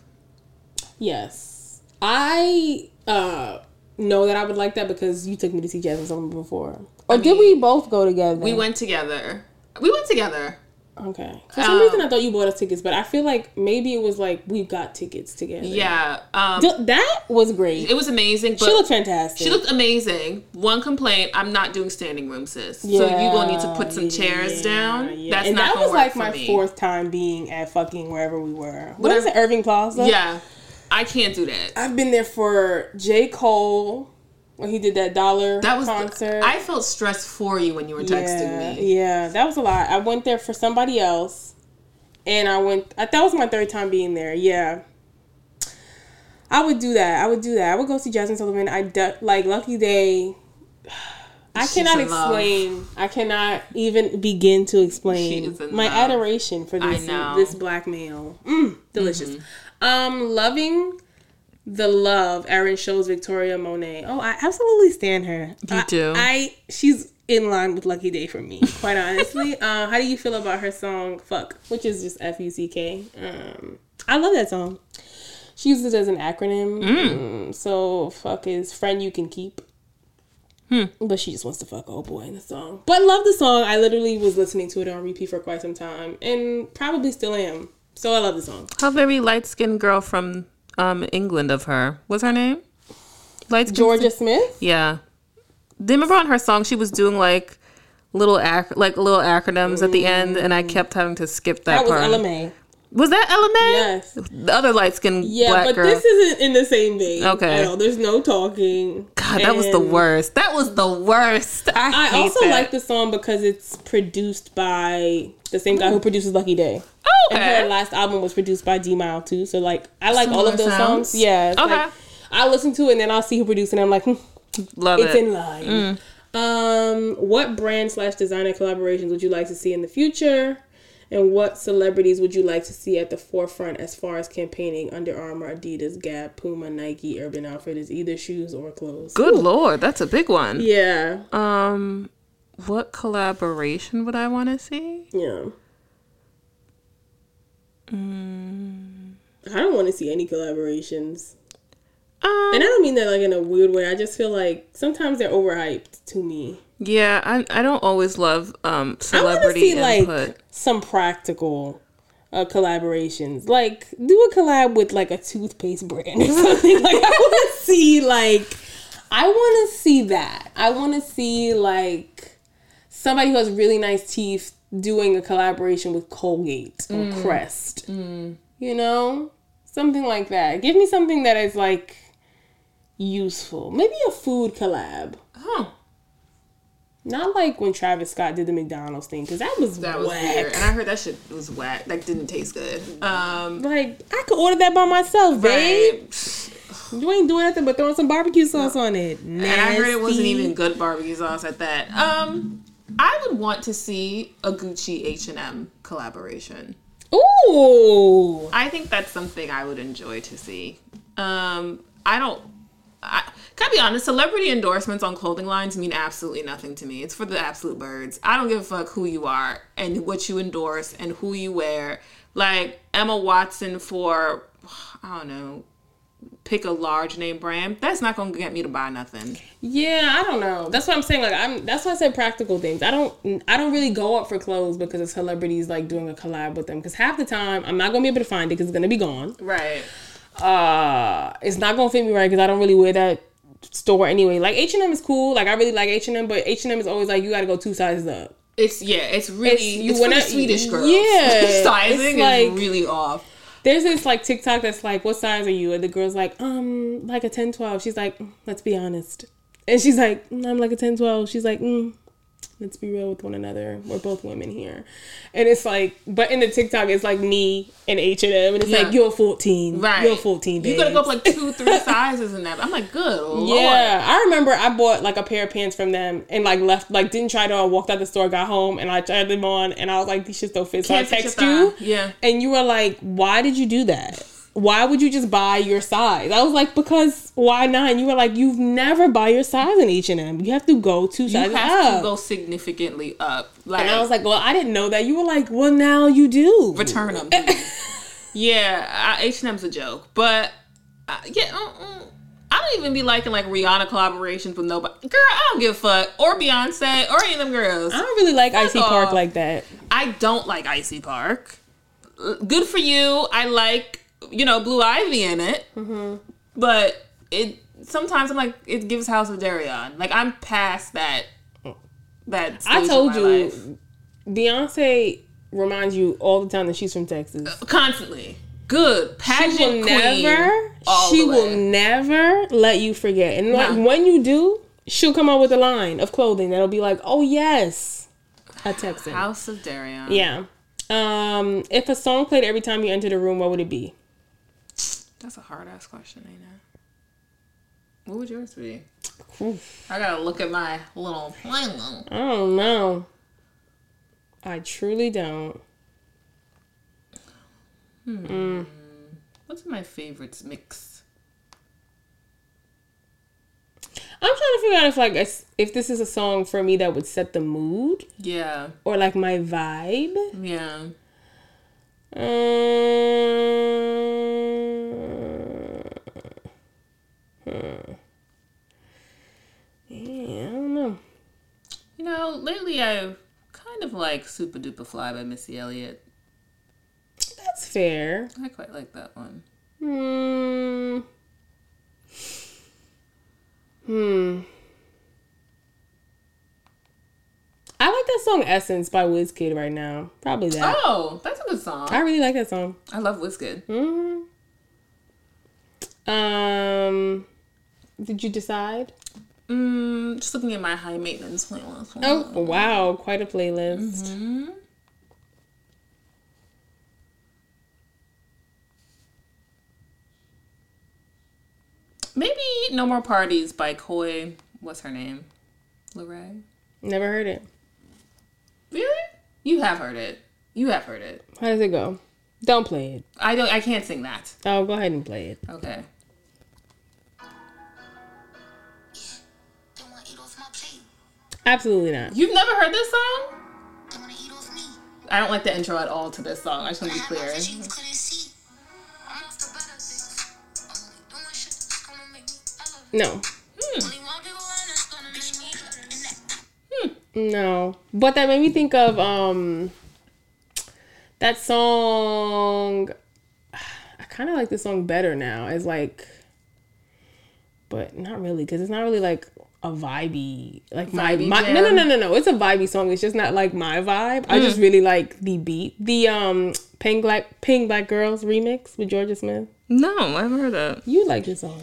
[SPEAKER 1] Yes, I uh know that I would like that because you took me to see Jazmine Sullivan before. Or did we both go together?
[SPEAKER 2] We went together. We went together.
[SPEAKER 1] Okay. For some
[SPEAKER 2] Um,
[SPEAKER 1] reason, I thought you bought us tickets, but I feel like maybe it was like we got tickets together.
[SPEAKER 2] Yeah. Um,
[SPEAKER 1] Th- that was great.
[SPEAKER 2] it was amazing. But
[SPEAKER 1] she looked fantastic.
[SPEAKER 2] She looked amazing. One complaint: I'm not doing standing room, sis. so you gonna need to put some chairs down. That's
[SPEAKER 1] and
[SPEAKER 2] not
[SPEAKER 1] that was like my
[SPEAKER 2] me.
[SPEAKER 1] fourth time being at fucking wherever we were. What
[SPEAKER 2] Whatever-
[SPEAKER 1] it, Irving Plaza?
[SPEAKER 2] Yeah, I can't do that.
[SPEAKER 1] I've been there for J. Cole when he did that dollar
[SPEAKER 2] That was
[SPEAKER 1] concert.
[SPEAKER 2] I felt stressed for you when you were texting
[SPEAKER 1] yeah,
[SPEAKER 2] me.
[SPEAKER 1] yeah, that was a lot. I went there for somebody else, and I went. I, that was my third time being there. Yeah, I would do that. I would do that. I would go see Jazmine Sullivan. I de- like Lucky Daye. <sighs> I
[SPEAKER 2] She's
[SPEAKER 1] cannot
[SPEAKER 2] in love.
[SPEAKER 1] explain. I cannot even begin to explain my
[SPEAKER 2] love.
[SPEAKER 1] adoration for this this black male. Mm, delicious.
[SPEAKER 2] Mm-hmm.
[SPEAKER 1] Um, loving the love Erin shows Victoria Monet. Oh, I absolutely stand her.
[SPEAKER 2] You
[SPEAKER 1] I-
[SPEAKER 2] do?
[SPEAKER 1] I she's in line with Lucky Daye for me, quite honestly. <laughs> uh, how do you feel about her song "Fuck," which is just F U C K? Um, I love that song. She uses it as an acronym. Mm, so "fuck" is friend you can keep. Hmm. But she just wants to fuck old boy in the song. But I love the song. I literally was listening to it on repeat for quite some time, and probably still am. So I love the song.
[SPEAKER 2] How very light skinned girl from um England of her. What's her name? Light
[SPEAKER 1] Jorja Smith.
[SPEAKER 2] Yeah. Do you remember on her song she was doing like little ac- like little acronyms at the end, and I kept having to skip that,
[SPEAKER 1] That was
[SPEAKER 2] part.
[SPEAKER 1] LMA.
[SPEAKER 2] Was that LMA?
[SPEAKER 1] Yes.
[SPEAKER 2] The other light skinned
[SPEAKER 1] Yeah,
[SPEAKER 2] black
[SPEAKER 1] but
[SPEAKER 2] girl.
[SPEAKER 1] this isn't in the same vein.
[SPEAKER 2] Okay.
[SPEAKER 1] At all. There's no talking.
[SPEAKER 2] God, that was the worst. That was the worst. I,
[SPEAKER 1] I also
[SPEAKER 2] that.
[SPEAKER 1] like the song because it's produced by the same guy who produces Lucky Daye.
[SPEAKER 2] Oh,
[SPEAKER 1] And her last album was produced by D'Mile too. So like I like all of those
[SPEAKER 2] sounds?
[SPEAKER 1] songs. Yeah.
[SPEAKER 2] Okay.
[SPEAKER 1] Like, I listen to it and then I'll see who produced it and I'm like, hmm,
[SPEAKER 2] Love
[SPEAKER 1] it's
[SPEAKER 2] it.
[SPEAKER 1] It's in line. Um, what brand slash designer collaborations would you like to see in the future? And what celebrities would you like to see at the forefront as far as campaigning Under Armour, Adidas, Gap, Puma, Nike, Urban Outfitters, either shoes or clothes?
[SPEAKER 2] Good lord, that's a big one.
[SPEAKER 1] Yeah.
[SPEAKER 2] Um, what collaboration would I want to see?
[SPEAKER 1] Yeah.
[SPEAKER 2] Mm.
[SPEAKER 1] I don't want to see any collaborations.
[SPEAKER 2] Um,
[SPEAKER 1] And I don't mean that like in a weird way. I just feel like sometimes they're overhyped to me.
[SPEAKER 2] Yeah, I I don't always love um
[SPEAKER 1] I want to
[SPEAKER 2] celebrity
[SPEAKER 1] see
[SPEAKER 2] input.
[SPEAKER 1] like some practical uh, collaborations. Like do a collab with like a toothpaste brand or <laughs> something. like I want to <laughs> see like I want to see that. I want to see like somebody who has really nice teeth doing a collaboration with Colgate or Crest. You know? Something like that. Give me something that is like useful. Maybe a food collab.
[SPEAKER 2] Huh.
[SPEAKER 1] Not like when Travis Scott did the McDonald's thing, because that was
[SPEAKER 2] That was
[SPEAKER 1] whack.
[SPEAKER 2] weird, and I heard that shit was whack. That didn't taste good. Um,
[SPEAKER 1] Like I could order that by myself, babe.
[SPEAKER 2] right.
[SPEAKER 1] You ain't doing nothing but throwing some barbecue sauce on it.
[SPEAKER 2] And I heard it wasn't even good barbecue sauce at that. Um, I would want to see a Gucci H and M collaboration.
[SPEAKER 1] Ooh.
[SPEAKER 2] I think that's something I would enjoy to see. Um, I don't. I, can I be honest? Celebrity endorsements on clothing lines mean absolutely nothing to me. It's for the absolute birds. I don't give a fuck who you are and what you endorse and who you wear. Like Emma Watson for, I don't know, pick a large name brand. That's not gonna get me to buy nothing.
[SPEAKER 1] Yeah, I don't know. That's what I'm saying. Like I'm. That's why I said practical things. I don't. I don't really go up for clothes because of celebrities like doing a collab with them. Because half the time I'm not gonna be able to find it because it's gonna be gone.
[SPEAKER 2] Right.
[SPEAKER 1] uh it's not gonna fit me right because i don't really wear that store anyway. Like h&m is cool. Like i really like h&m but h&m is always like you gotta go two sizes up.
[SPEAKER 2] It's yeah. It's really
[SPEAKER 1] It's-
[SPEAKER 2] it's,
[SPEAKER 1] you
[SPEAKER 2] for
[SPEAKER 1] wanna-
[SPEAKER 2] the Swedish girls.
[SPEAKER 1] yeah, <laughs>
[SPEAKER 2] sizing
[SPEAKER 1] it's like-
[SPEAKER 2] is really off.
[SPEAKER 1] there's this like tiktok that's like what size are you? And the girl's like um like a 10 12 she's like "Mm, let's be honest. And she's like "Mm, i'm like a 10 12 she's like mm, let's be real with one another we're both women here and it's like but in the tiktok it's like me and h&m and it's
[SPEAKER 2] Yeah.
[SPEAKER 1] like you're 14
[SPEAKER 2] Right.
[SPEAKER 1] you're 14
[SPEAKER 2] You gotta go up like two, three <laughs> sizes in that. I'm like, good lord.
[SPEAKER 1] Yeah, I remember I bought like a pair of pants from them and like left, like didn't try them on, walked out the store, got home, and I tried them on, and I was like, these shits don't fit. So
[SPEAKER 2] Can't
[SPEAKER 1] I text you.
[SPEAKER 2] Yeah.
[SPEAKER 1] and you were like, why did you do that? Why would you just buy your size? I was like, because why not? And you were like, you've never buy your size in H and M. You have to go two sizes up.
[SPEAKER 2] You have
[SPEAKER 1] up.
[SPEAKER 2] to go significantly up. Like,
[SPEAKER 1] and I was like, well, I didn't know that. You were like, well, now you do.
[SPEAKER 2] return them. <laughs> yeah, H and M's a joke, but uh, yeah, uh-uh. I don't even be liking like Rihanna collaborations with nobody. Girl, I don't give a fuck, or Beyonce, or any of them girls.
[SPEAKER 1] I don't really like Icy Park like that.
[SPEAKER 2] I don't like Icy Park. Good for you. I like you know Blue Ivy in it,
[SPEAKER 1] Mm-hmm.
[SPEAKER 2] but it sometimes I'm like it gives House of Deréon. Like I'm past that. That stage
[SPEAKER 1] I told you,
[SPEAKER 2] life.
[SPEAKER 1] Beyonce reminds you all the time that she's from Texas.
[SPEAKER 2] constantly good pageant
[SPEAKER 1] she will
[SPEAKER 2] queen.
[SPEAKER 1] never she will never let you forget and like when you do she'll come out with a line of clothing that'll be like oh yes a texan
[SPEAKER 2] House of Deréon.
[SPEAKER 1] yeah um if a song played every time you entered a room what would it be
[SPEAKER 2] That's a hard ass question, ain't it? What would yours be? I gotta look at my little.
[SPEAKER 1] i don't know i truly don't hmm
[SPEAKER 2] What's my favorites mix?
[SPEAKER 1] i'm trying to figure out if like if this is a song for me that would set the mood
[SPEAKER 2] Yeah,
[SPEAKER 1] or like my vibe
[SPEAKER 2] yeah.
[SPEAKER 1] Um, hmm. Yeah, I don't know.
[SPEAKER 2] You know, lately I've kind of like Supa Dupa Fly by Missy Elliott.
[SPEAKER 1] That's fair.
[SPEAKER 2] I quite like that one.
[SPEAKER 1] Hmm. Hmm. I like that song Essence by Wizkid right now. Probably that.
[SPEAKER 2] Oh, that's a good song.
[SPEAKER 1] I really like that song.
[SPEAKER 2] I love Wizkid.
[SPEAKER 1] hmm Um, did you decide?
[SPEAKER 2] Mm, just looking at my high maintenance playlist.
[SPEAKER 1] Oh wow, quite a playlist.
[SPEAKER 2] hmm Maybe No More Parties by Coi. What's her name? Lorraine?
[SPEAKER 1] Never heard it.
[SPEAKER 2] Really? You have heard it. You have heard it.
[SPEAKER 1] How does it go? Don't play it.
[SPEAKER 2] I don't. I can't sing that.
[SPEAKER 1] Oh, go ahead and play it.
[SPEAKER 2] Okay.
[SPEAKER 3] They wanna eat off my plate.
[SPEAKER 1] Absolutely not.
[SPEAKER 2] You've never heard this song?
[SPEAKER 3] They wanna eat off me.
[SPEAKER 2] I don't like the intro at all to this song. I just want to be clear.
[SPEAKER 1] No.
[SPEAKER 3] Hmm. you
[SPEAKER 1] no. But that made me think of um that song. I kind of like the song better now. It's like, but not really because it's not really like a vibey like my,
[SPEAKER 2] Vibey
[SPEAKER 1] my no no no no no. It's a vibey song. It's just not like my vibe. I just really like the beat. The um Peng Black Peng Black Girls remix with Jorja Smith.
[SPEAKER 2] No, I haven't heard that.
[SPEAKER 1] You like this song?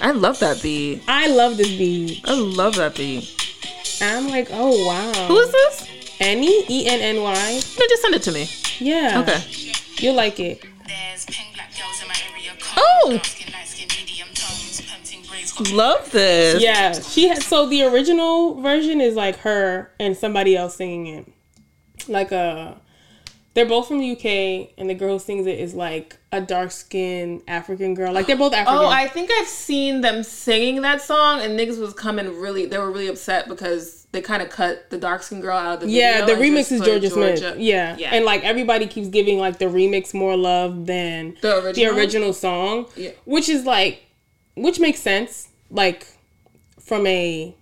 [SPEAKER 2] I love that beat.
[SPEAKER 1] I love this beat.
[SPEAKER 2] I love that beat.
[SPEAKER 1] I'm like, oh wow.
[SPEAKER 2] Who is this?
[SPEAKER 1] Annie? E N N Y.
[SPEAKER 2] No, just send it to me.
[SPEAKER 1] Yeah.
[SPEAKER 2] Okay.
[SPEAKER 1] You'll like it.
[SPEAKER 3] There's peng black girls in my area.
[SPEAKER 2] Oh!
[SPEAKER 3] Dark skin, light skin, medium tones, pimping braids. got
[SPEAKER 2] Love this.
[SPEAKER 1] Yeah. She has so the original version is like her and somebody else singing it. Like a they're both from the UK and the girl who sings it is like a dark skinned African girl. Like they're both African.
[SPEAKER 2] Oh, I think I've seen them singing that song, and niggas was coming really. They were really upset because they kind of cut the dark skin girl out of the
[SPEAKER 1] yeah, the remix is
[SPEAKER 2] put
[SPEAKER 1] Jorja, Smith. Yeah.
[SPEAKER 2] Yeah.
[SPEAKER 1] And like everybody keeps giving like the remix more love than
[SPEAKER 2] The original?
[SPEAKER 1] original song.
[SPEAKER 2] Yeah.
[SPEAKER 1] Which is like which makes sense, like from a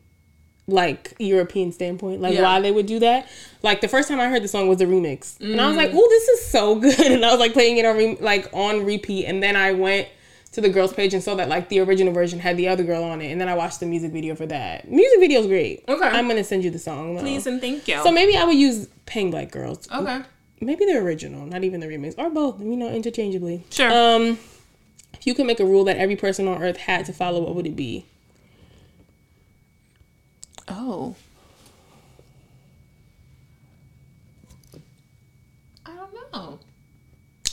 [SPEAKER 1] like European standpoint, like
[SPEAKER 2] Yeah.
[SPEAKER 1] why they would do that. Like the first time I heard the song was the remix, and I was
[SPEAKER 2] Mm.
[SPEAKER 1] like, "Oh, this is so <laughs> good!" And I was like playing it on re- like on repeat, and then I went to the girls' page and saw that like the original version had the other girl on it, and then I watched the music video for that. Music video is great.
[SPEAKER 2] Okay.
[SPEAKER 1] I'm gonna send you the song. though.
[SPEAKER 2] Please and thank you.
[SPEAKER 1] So maybe I would use Peng Black Girls.
[SPEAKER 2] okay.
[SPEAKER 1] Maybe the original, not even the remix, or both. You know, interchangeably.
[SPEAKER 2] Sure.
[SPEAKER 1] Um, if you could make a rule that every person on Earth had to follow, what would it be?
[SPEAKER 2] Oh. I don't know.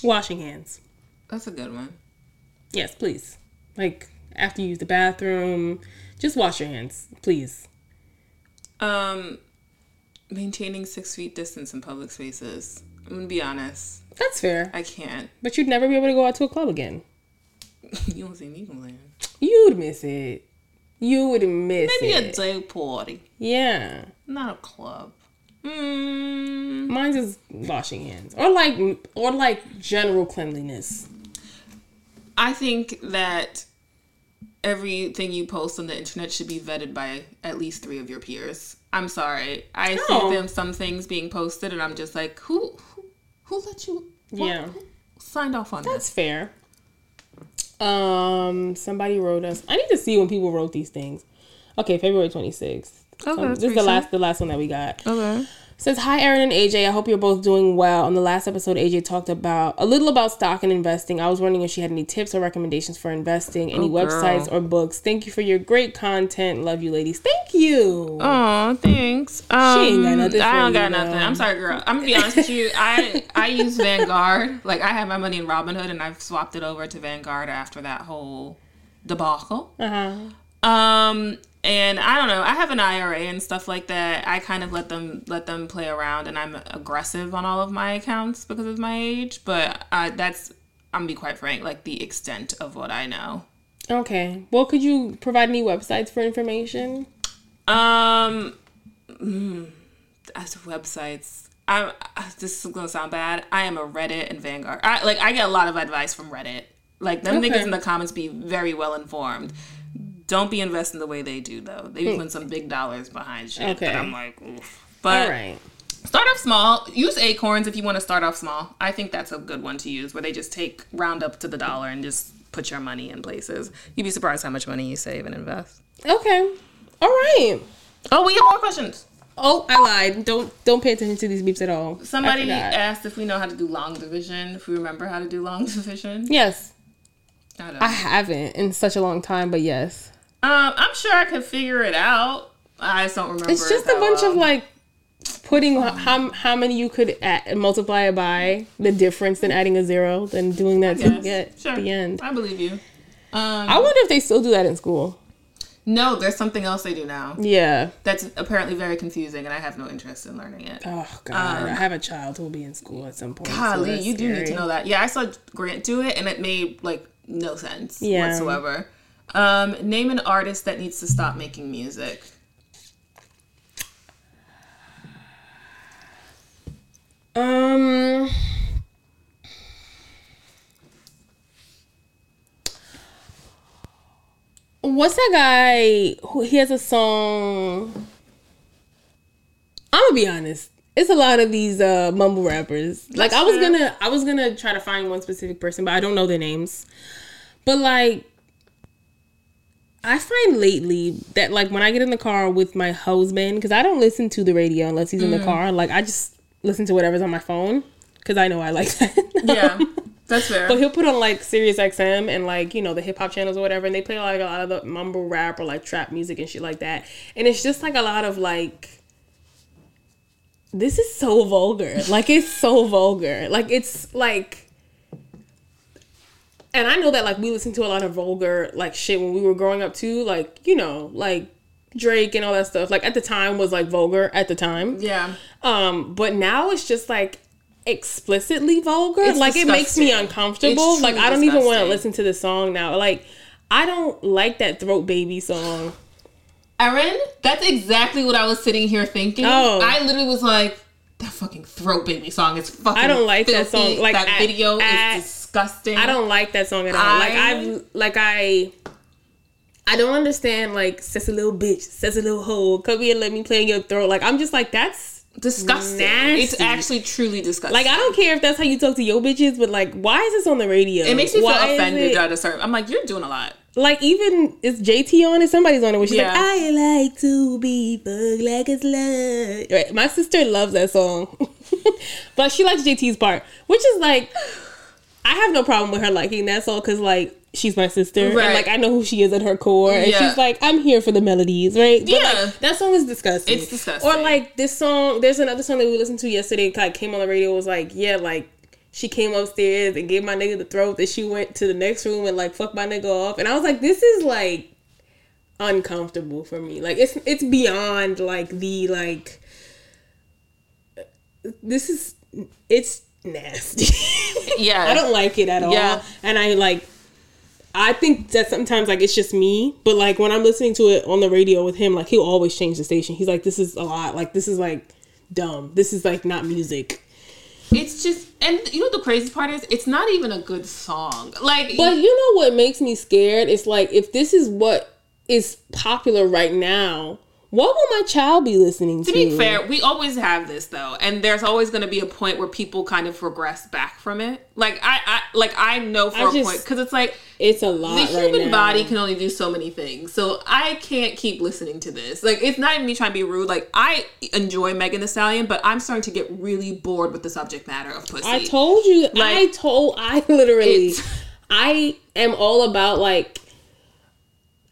[SPEAKER 1] Washing hands.
[SPEAKER 2] That's a good one.
[SPEAKER 1] Yes, please. Like after you use the bathroom, just wash your hands, please.
[SPEAKER 2] Um, maintaining six feet distance in public spaces. I'm gonna be honest.
[SPEAKER 1] That's fair.
[SPEAKER 2] I can't.
[SPEAKER 1] But you'd never be able to go out to a club again. <laughs>
[SPEAKER 2] you don't see me complaining.
[SPEAKER 1] You'd miss it. You would miss
[SPEAKER 2] Maybe
[SPEAKER 1] it.
[SPEAKER 2] a day party,
[SPEAKER 1] yeah.
[SPEAKER 2] not a club. Mm,
[SPEAKER 1] Mine's is washing hands, or like, or like general cleanliness.
[SPEAKER 2] I think that everything you post on the internet should be vetted by at least three of your peers. I'm sorry. I
[SPEAKER 1] Oh.
[SPEAKER 2] see them some things being posted, and I'm just like, who, who, who let you? what-
[SPEAKER 1] Yeah.
[SPEAKER 2] who signed off on that?
[SPEAKER 1] That's
[SPEAKER 2] this.
[SPEAKER 1] fair. Um, somebody wrote us. I need to see when people wrote these things. Okay, February twenty sixth.
[SPEAKER 2] Okay, that's
[SPEAKER 1] this is the last, the last one that we got.
[SPEAKER 2] Okay.
[SPEAKER 1] Says hi, Erin and AJ. I hope you're both doing well. On the last episode, AJ talked about a little about stock and investing. I was wondering if she had any tips or recommendations for investing, any
[SPEAKER 2] Oh,
[SPEAKER 1] websites or books. Thank you for your great content. Love you, ladies. Thank you.
[SPEAKER 2] Oh, thanks. Um,
[SPEAKER 1] ain't got nothing
[SPEAKER 2] I don't got nothing. I'm sorry, girl. I'm gonna be honest with you. I I use <laughs> Vanguard. Like I have my money in Robinhood, and I've swapped it over to Vanguard after that whole debacle.
[SPEAKER 1] Uh huh.
[SPEAKER 2] Um, and I don't know. I have an IRA and stuff like that. I kind of let them let them play around, and I'm aggressive on all of my accounts because of my age. But uh, that's I'm gonna be quite frank, like the extent of what I know.
[SPEAKER 1] Okay. Well, could you provide any websites for information?
[SPEAKER 2] Um, mm, as websites, I'm. This is gonna sound bad. I am a Reddit and Vanguard. I like. I get a lot of advice from Reddit. Like them
[SPEAKER 1] Okay.
[SPEAKER 2] niggas in the comments be very well informed. Don't be investing the way they do though. They be hmm. putting some big dollars behind shit.
[SPEAKER 1] Okay.
[SPEAKER 2] But I'm like, oof. But
[SPEAKER 1] All right.
[SPEAKER 2] start off small. Use Acorns if you want to start off small. I think that's a good one to use, where they just take round up to the dollar and just put your money in places. You'd be surprised how much money you save and invest.
[SPEAKER 1] Okay. All right.
[SPEAKER 2] Oh, we have more questions.
[SPEAKER 1] Oh, I lied. Don't don't pay attention to these beeps at all.
[SPEAKER 2] Somebody asked if we know how to do long division. If we remember how to do long <laughs> division.
[SPEAKER 1] Yes,
[SPEAKER 2] I.
[SPEAKER 1] I haven't in such a long time, but yes,
[SPEAKER 2] um, I'm sure I could figure it out. I just don't remember.
[SPEAKER 1] it's just a bunch
[SPEAKER 2] well.
[SPEAKER 1] of like putting how how many you could add, multiply it by the difference, then adding a zero, then doing that to get
[SPEAKER 2] Sure.
[SPEAKER 1] the end.
[SPEAKER 2] I believe you. Um,
[SPEAKER 1] I wonder if they still do that in school.
[SPEAKER 2] no, there's something else they do now
[SPEAKER 1] Yeah.
[SPEAKER 2] that's apparently very confusing, and I have no interest in learning it.
[SPEAKER 1] Oh God, I have a child who will be in school at some point. so
[SPEAKER 2] Golly,
[SPEAKER 1] that's
[SPEAKER 2] you do need to know that. Yeah, I saw Grant do it, and it made like no sense
[SPEAKER 1] Yeah.
[SPEAKER 2] whatsoever. Um, name an artist that needs to stop making music.
[SPEAKER 1] Um. What's that guy who he has a song? I'm gonna be honest. It's a lot of these uh mumble rappers. Like I was
[SPEAKER 2] fair.
[SPEAKER 1] gonna I was gonna try to find one specific person, but I don't know their names. But like I find lately that like when I get in the car with my husband, because I don't listen to the radio unless he's in
[SPEAKER 2] Mm.
[SPEAKER 1] the car. Like I just listen to whatever's on my phone because I know I like that.
[SPEAKER 2] Yeah, <laughs> that's fair.
[SPEAKER 1] But he'll put on like Sirius XM and like you know the hip hop channels or whatever, and they play like a lot of the mumble rap or like trap music and shit like that. And it's just like a lot of like, this is so vulgar. Like it's so vulgar. Like it's like, and I know that like we listened to a lot of vulgar like shit when we were growing up too. Like you know like Drake and all that stuff. Like at the time was like vulgar at the time.
[SPEAKER 2] yeah,
[SPEAKER 1] Um, but now it's just like explicitly vulgar.
[SPEAKER 2] It's
[SPEAKER 1] like it makes me uncomfortable. Like I don't even want to listen to the song now. Like I don't like that throat baby song.
[SPEAKER 2] Erin, that's exactly what I was sitting here thinking.
[SPEAKER 1] Oh.
[SPEAKER 2] I literally was like, that fucking throat baby song is fucking.
[SPEAKER 1] I don't like that song. Like,
[SPEAKER 2] that
[SPEAKER 1] I-
[SPEAKER 2] video
[SPEAKER 1] I-
[SPEAKER 2] is disgusting.
[SPEAKER 1] I don't like that song at all.
[SPEAKER 2] I-
[SPEAKER 1] like I've like I I don't understand like says a little bitch, says a little hoe, come here and let me play in your throat. Like I'm just like that's
[SPEAKER 2] disgusting.
[SPEAKER 1] Nasty.
[SPEAKER 2] It's actually truly disgusting.
[SPEAKER 1] like I don't care if that's how you talk to your bitches, but like why is this on the radio?
[SPEAKER 2] It makes me feel
[SPEAKER 1] Why is
[SPEAKER 2] offended at a certain. I'm like, you're doing a lot.
[SPEAKER 1] like even is JT on it? Somebody's on it where she's
[SPEAKER 2] Yeah.
[SPEAKER 1] like, I like to be fucked like a slut. Right. My sister loves that song. <laughs> but she likes JT's part. Which is like I have no problem with her liking that song because like she's my sister.
[SPEAKER 2] Right.
[SPEAKER 1] And like I know who she is at her core. And
[SPEAKER 2] Yeah.
[SPEAKER 1] she's like, I'm here for the melodies, right? But
[SPEAKER 2] Yeah.
[SPEAKER 1] like that song is disgusting.
[SPEAKER 2] It's disgusting.
[SPEAKER 1] Or like this song, there's another song that we listened to yesterday, like came on the radio, was like, yeah, like she came upstairs and gave my nigga the throat that she went to the next room and like fucked my nigga off. And I was like, this is like uncomfortable for me. Like it's it's beyond like the like this is it's nasty. <laughs>
[SPEAKER 2] Yeah.
[SPEAKER 1] I don't like it at all.
[SPEAKER 2] Yeah.
[SPEAKER 1] And I like I think that sometimes like it's just me, but like when I'm listening to it on the radio with him, like he'll always change the station. He's like, This is a lot. Like this is like dumb. This is like not music.
[SPEAKER 2] It's just, and you know the crazy part is? It's not even a good song. Like,
[SPEAKER 1] But you know what makes me scared? It's like if this is what is popular right now, what will my child be listening to?
[SPEAKER 2] to be fair, we always have this though, and there's always going to be a point where people kind of regress back from it. Like I, I like I know for
[SPEAKER 1] I
[SPEAKER 2] a
[SPEAKER 1] just-
[SPEAKER 2] point because it's like
[SPEAKER 1] it's a lot.
[SPEAKER 2] the
[SPEAKER 1] right
[SPEAKER 2] human
[SPEAKER 1] now.
[SPEAKER 2] body can only do so many things. So I can't keep listening to this. Like it's not even me trying to be rude. Like I enjoy Megan Thee Stallion, but I'm starting to get really bored with the subject matter of pussy.
[SPEAKER 1] I told you. I told. I literally. I am all about like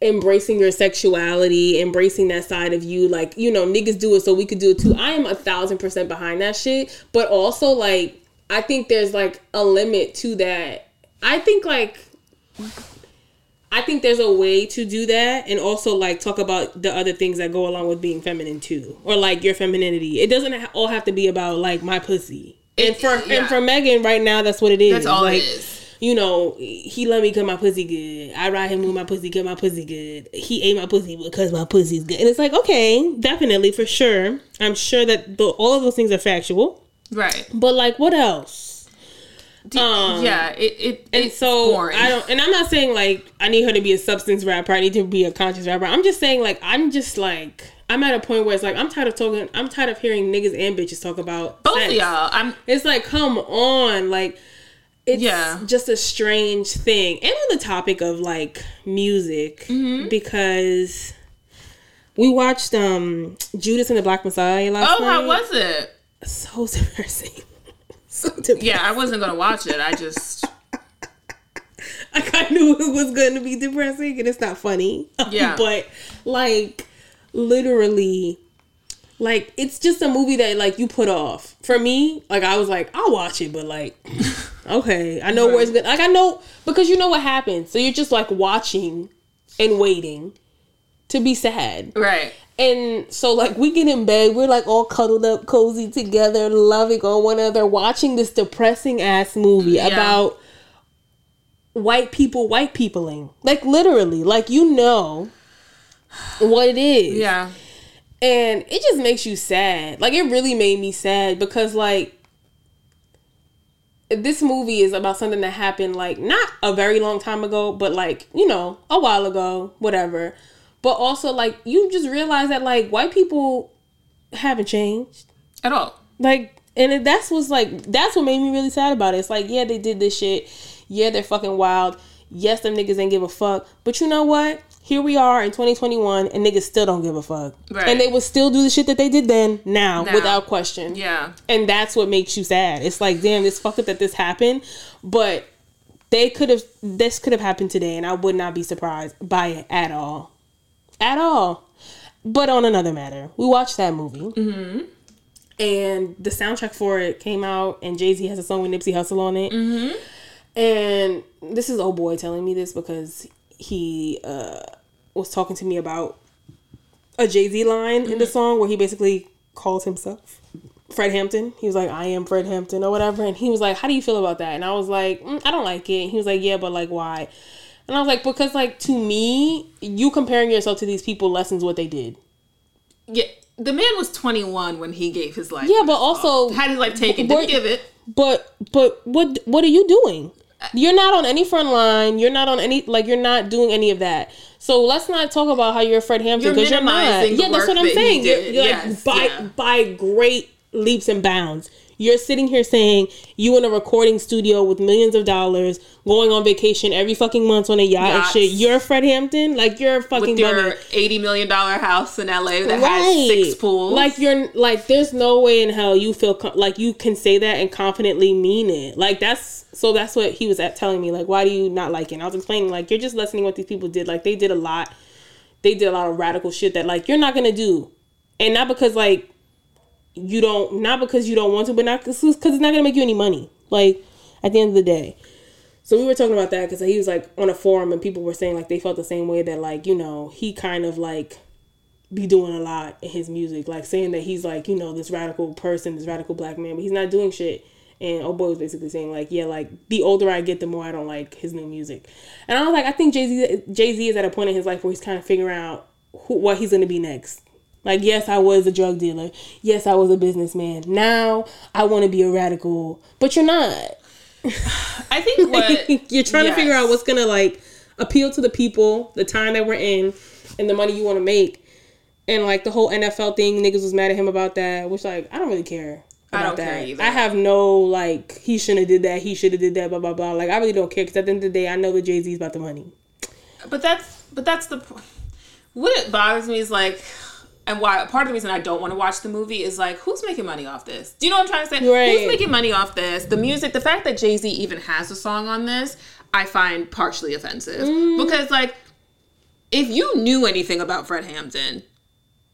[SPEAKER 1] embracing your sexuality, embracing that side of you. Like you know, niggas do it, so we could do it too. I am a thousand percent behind that shit. But also, like, I think there's like a limit to that. I think like. I think there's a way to do that and also like talk about the other things that go along with being feminine too or like your femininity. It doesn't all have to be about like my pussy. And for
[SPEAKER 2] yeah.
[SPEAKER 1] and for Megan right now that's what it is.
[SPEAKER 2] That's all
[SPEAKER 1] like,
[SPEAKER 2] it is.
[SPEAKER 1] You know, he let me cause my pussy good. I ride him with my pussy cause my pussy good. He ate my pussy because my pussy's good. And it's like, okay, definitely for sure. I'm sure that the, all of those things are factual.
[SPEAKER 2] Right.
[SPEAKER 1] But like what else? Um,
[SPEAKER 2] yeah. It. it
[SPEAKER 1] And
[SPEAKER 2] it's
[SPEAKER 1] so
[SPEAKER 2] boring.
[SPEAKER 1] I don't, and I'm not saying like I need her to be a substance rapper. I need to be a conscious rapper. I'm just saying like I'm just like I'm at a point where it's like I'm tired of talking. I'm tired of hearing niggas and bitches talk about
[SPEAKER 2] both y'all. I'm.
[SPEAKER 1] It's like come on, like it's
[SPEAKER 2] Yeah.
[SPEAKER 1] just a strange thing. And on the topic of like music,
[SPEAKER 2] Mm-hmm.
[SPEAKER 1] because We watched um Judas and the Black Messiah last
[SPEAKER 2] Oh,
[SPEAKER 1] night.
[SPEAKER 2] how was it?
[SPEAKER 1] so <laughs> depressing. so depressing.
[SPEAKER 2] Yeah, I wasn't gonna watch it. I just <laughs>
[SPEAKER 1] I kind of knew it was going to be depressing, and it's not funny. <laughs>
[SPEAKER 2] Yeah.
[SPEAKER 1] but like, literally, like it's just a movie that like you put off. For me, like I was like, I'll watch it, but like, <laughs> okay, I know where it's going. Like I know because you know what happens, so you're just like watching and waiting to be sad.
[SPEAKER 2] right.
[SPEAKER 1] And so, like, we get in bed, we're like all cuddled up, cozy together, loving on one another, watching this depressing ass movie about white people, white peopling. Like, literally, like, you know what it is.
[SPEAKER 2] Yeah.
[SPEAKER 1] And it just makes you sad. Like, it really made me sad because, like, this movie is about something that happened, like, not a very long time ago, but, like, you know, a while ago, whatever. But also, like, you just realize that, like, white people haven't changed.
[SPEAKER 2] At all.
[SPEAKER 1] Like, and that's what's like, that's what made me really sad about it. It's like, yeah, they did this shit. Yeah, they're fucking wild. Yes, them niggas ain't give a fuck. But you know what? Here we are in 2021, and niggas still don't give a fuck.
[SPEAKER 2] Right.
[SPEAKER 1] And they will still do the shit that they did then, now,
[SPEAKER 2] Now.
[SPEAKER 1] without question.
[SPEAKER 2] Yeah.
[SPEAKER 1] And that's what makes you sad. It's like, damn, it's fucked up that this happened, but they could have, this could have happened today, and I would not be surprised by it at all. At all. But on another matter, we watched that movie. Mm-hmm. And the soundtrack for it came out, and Jay Z has a song with Nipsey Hussle on it. Mm-hmm. And this is old boy telling me this because he uh, was talking to me about a Jay Z line in the song where he basically calls himself Fred Hampton. He was like, I am Fred Hampton or whatever. And he was like, How do you feel about that? And I was like, mm, I don't like it. And he was like, Yeah, but like, why? And I was like, Because, like, to me, you comparing yourself to these people lessens what they did.
[SPEAKER 2] Yeah. The man was 21 when he gave his life.
[SPEAKER 1] Yeah, but also,
[SPEAKER 2] had his life taken. Didn't give it.
[SPEAKER 1] but but what what are you doing? You're not on any front line. You're not on any like you're not doing any of that. So let's not talk about how you're Fred Hampton
[SPEAKER 2] You're
[SPEAKER 1] because you're, not.
[SPEAKER 2] the
[SPEAKER 1] Yeah, that's what I'm
[SPEAKER 2] that
[SPEAKER 1] saying. You're, you're
[SPEAKER 2] Yes,
[SPEAKER 1] like by
[SPEAKER 2] yeah.
[SPEAKER 1] by great leaps and bounds. You're sitting here saying you in a recording studio with millions of dollars, going on vacation every fucking month on a yacht and shit. You're Fred Hampton, like you're fucking
[SPEAKER 2] With your
[SPEAKER 1] bugging.
[SPEAKER 2] 80 million dollar house in LA that has six pools.
[SPEAKER 1] Like you're like, there's no way in hell you feel com- like you can say that and confidently mean it. Like that's so that's what he was at telling me. Like, why do you not like it? And I was explaining like you're just listening what these people did. Like they did a lot. They did a lot of radical shit that like you're not gonna do, and not because like you don't, not because you don't want to, but not because it's not gonna make you any money. Like at the end of the day. So we were talking about that because he was like on a forum and people were saying like they felt the same way that like you know he kind of like be doing a lot in his music, like saying that he's like you know this radical person, this radical black man, but he's not doing shit. And oh boy was basically saying like yeah, like the older I get, the more I don't like his new music. And I was like, I think Jay Z Jay Z is at a point in his life where he's kind of figuring out who, what he's gonna be next. Like yes, I was a drug dealer. Yes, I was a businessman. Now I want to be a radical, but you're not. <sighs>
[SPEAKER 2] I think what <laughs>
[SPEAKER 1] you're trying to figure out what's gonna like appeal to the people, the time that we're in, and the money you want to make. And like the whole NFL thing, niggas was mad at him about that, which like I don't really care.
[SPEAKER 2] I
[SPEAKER 1] About
[SPEAKER 2] don't
[SPEAKER 1] that.
[SPEAKER 2] care either.
[SPEAKER 1] I have no like he shouldn't have did that. He should have did that. Blah blah blah. Like I really don't care because at the end of the day, I know that Jay Z's about the money.
[SPEAKER 2] But that's but that's the what it bothers me is like and why part of the reason I don't want to watch the movie is like who's making money off this? Do you know what I'm trying to say?
[SPEAKER 1] Right.
[SPEAKER 2] Who's making money off this? The music, the fact that Jay Z even has a song on this, I find partially offensive mm. because like if you knew anything about Fred Hampton,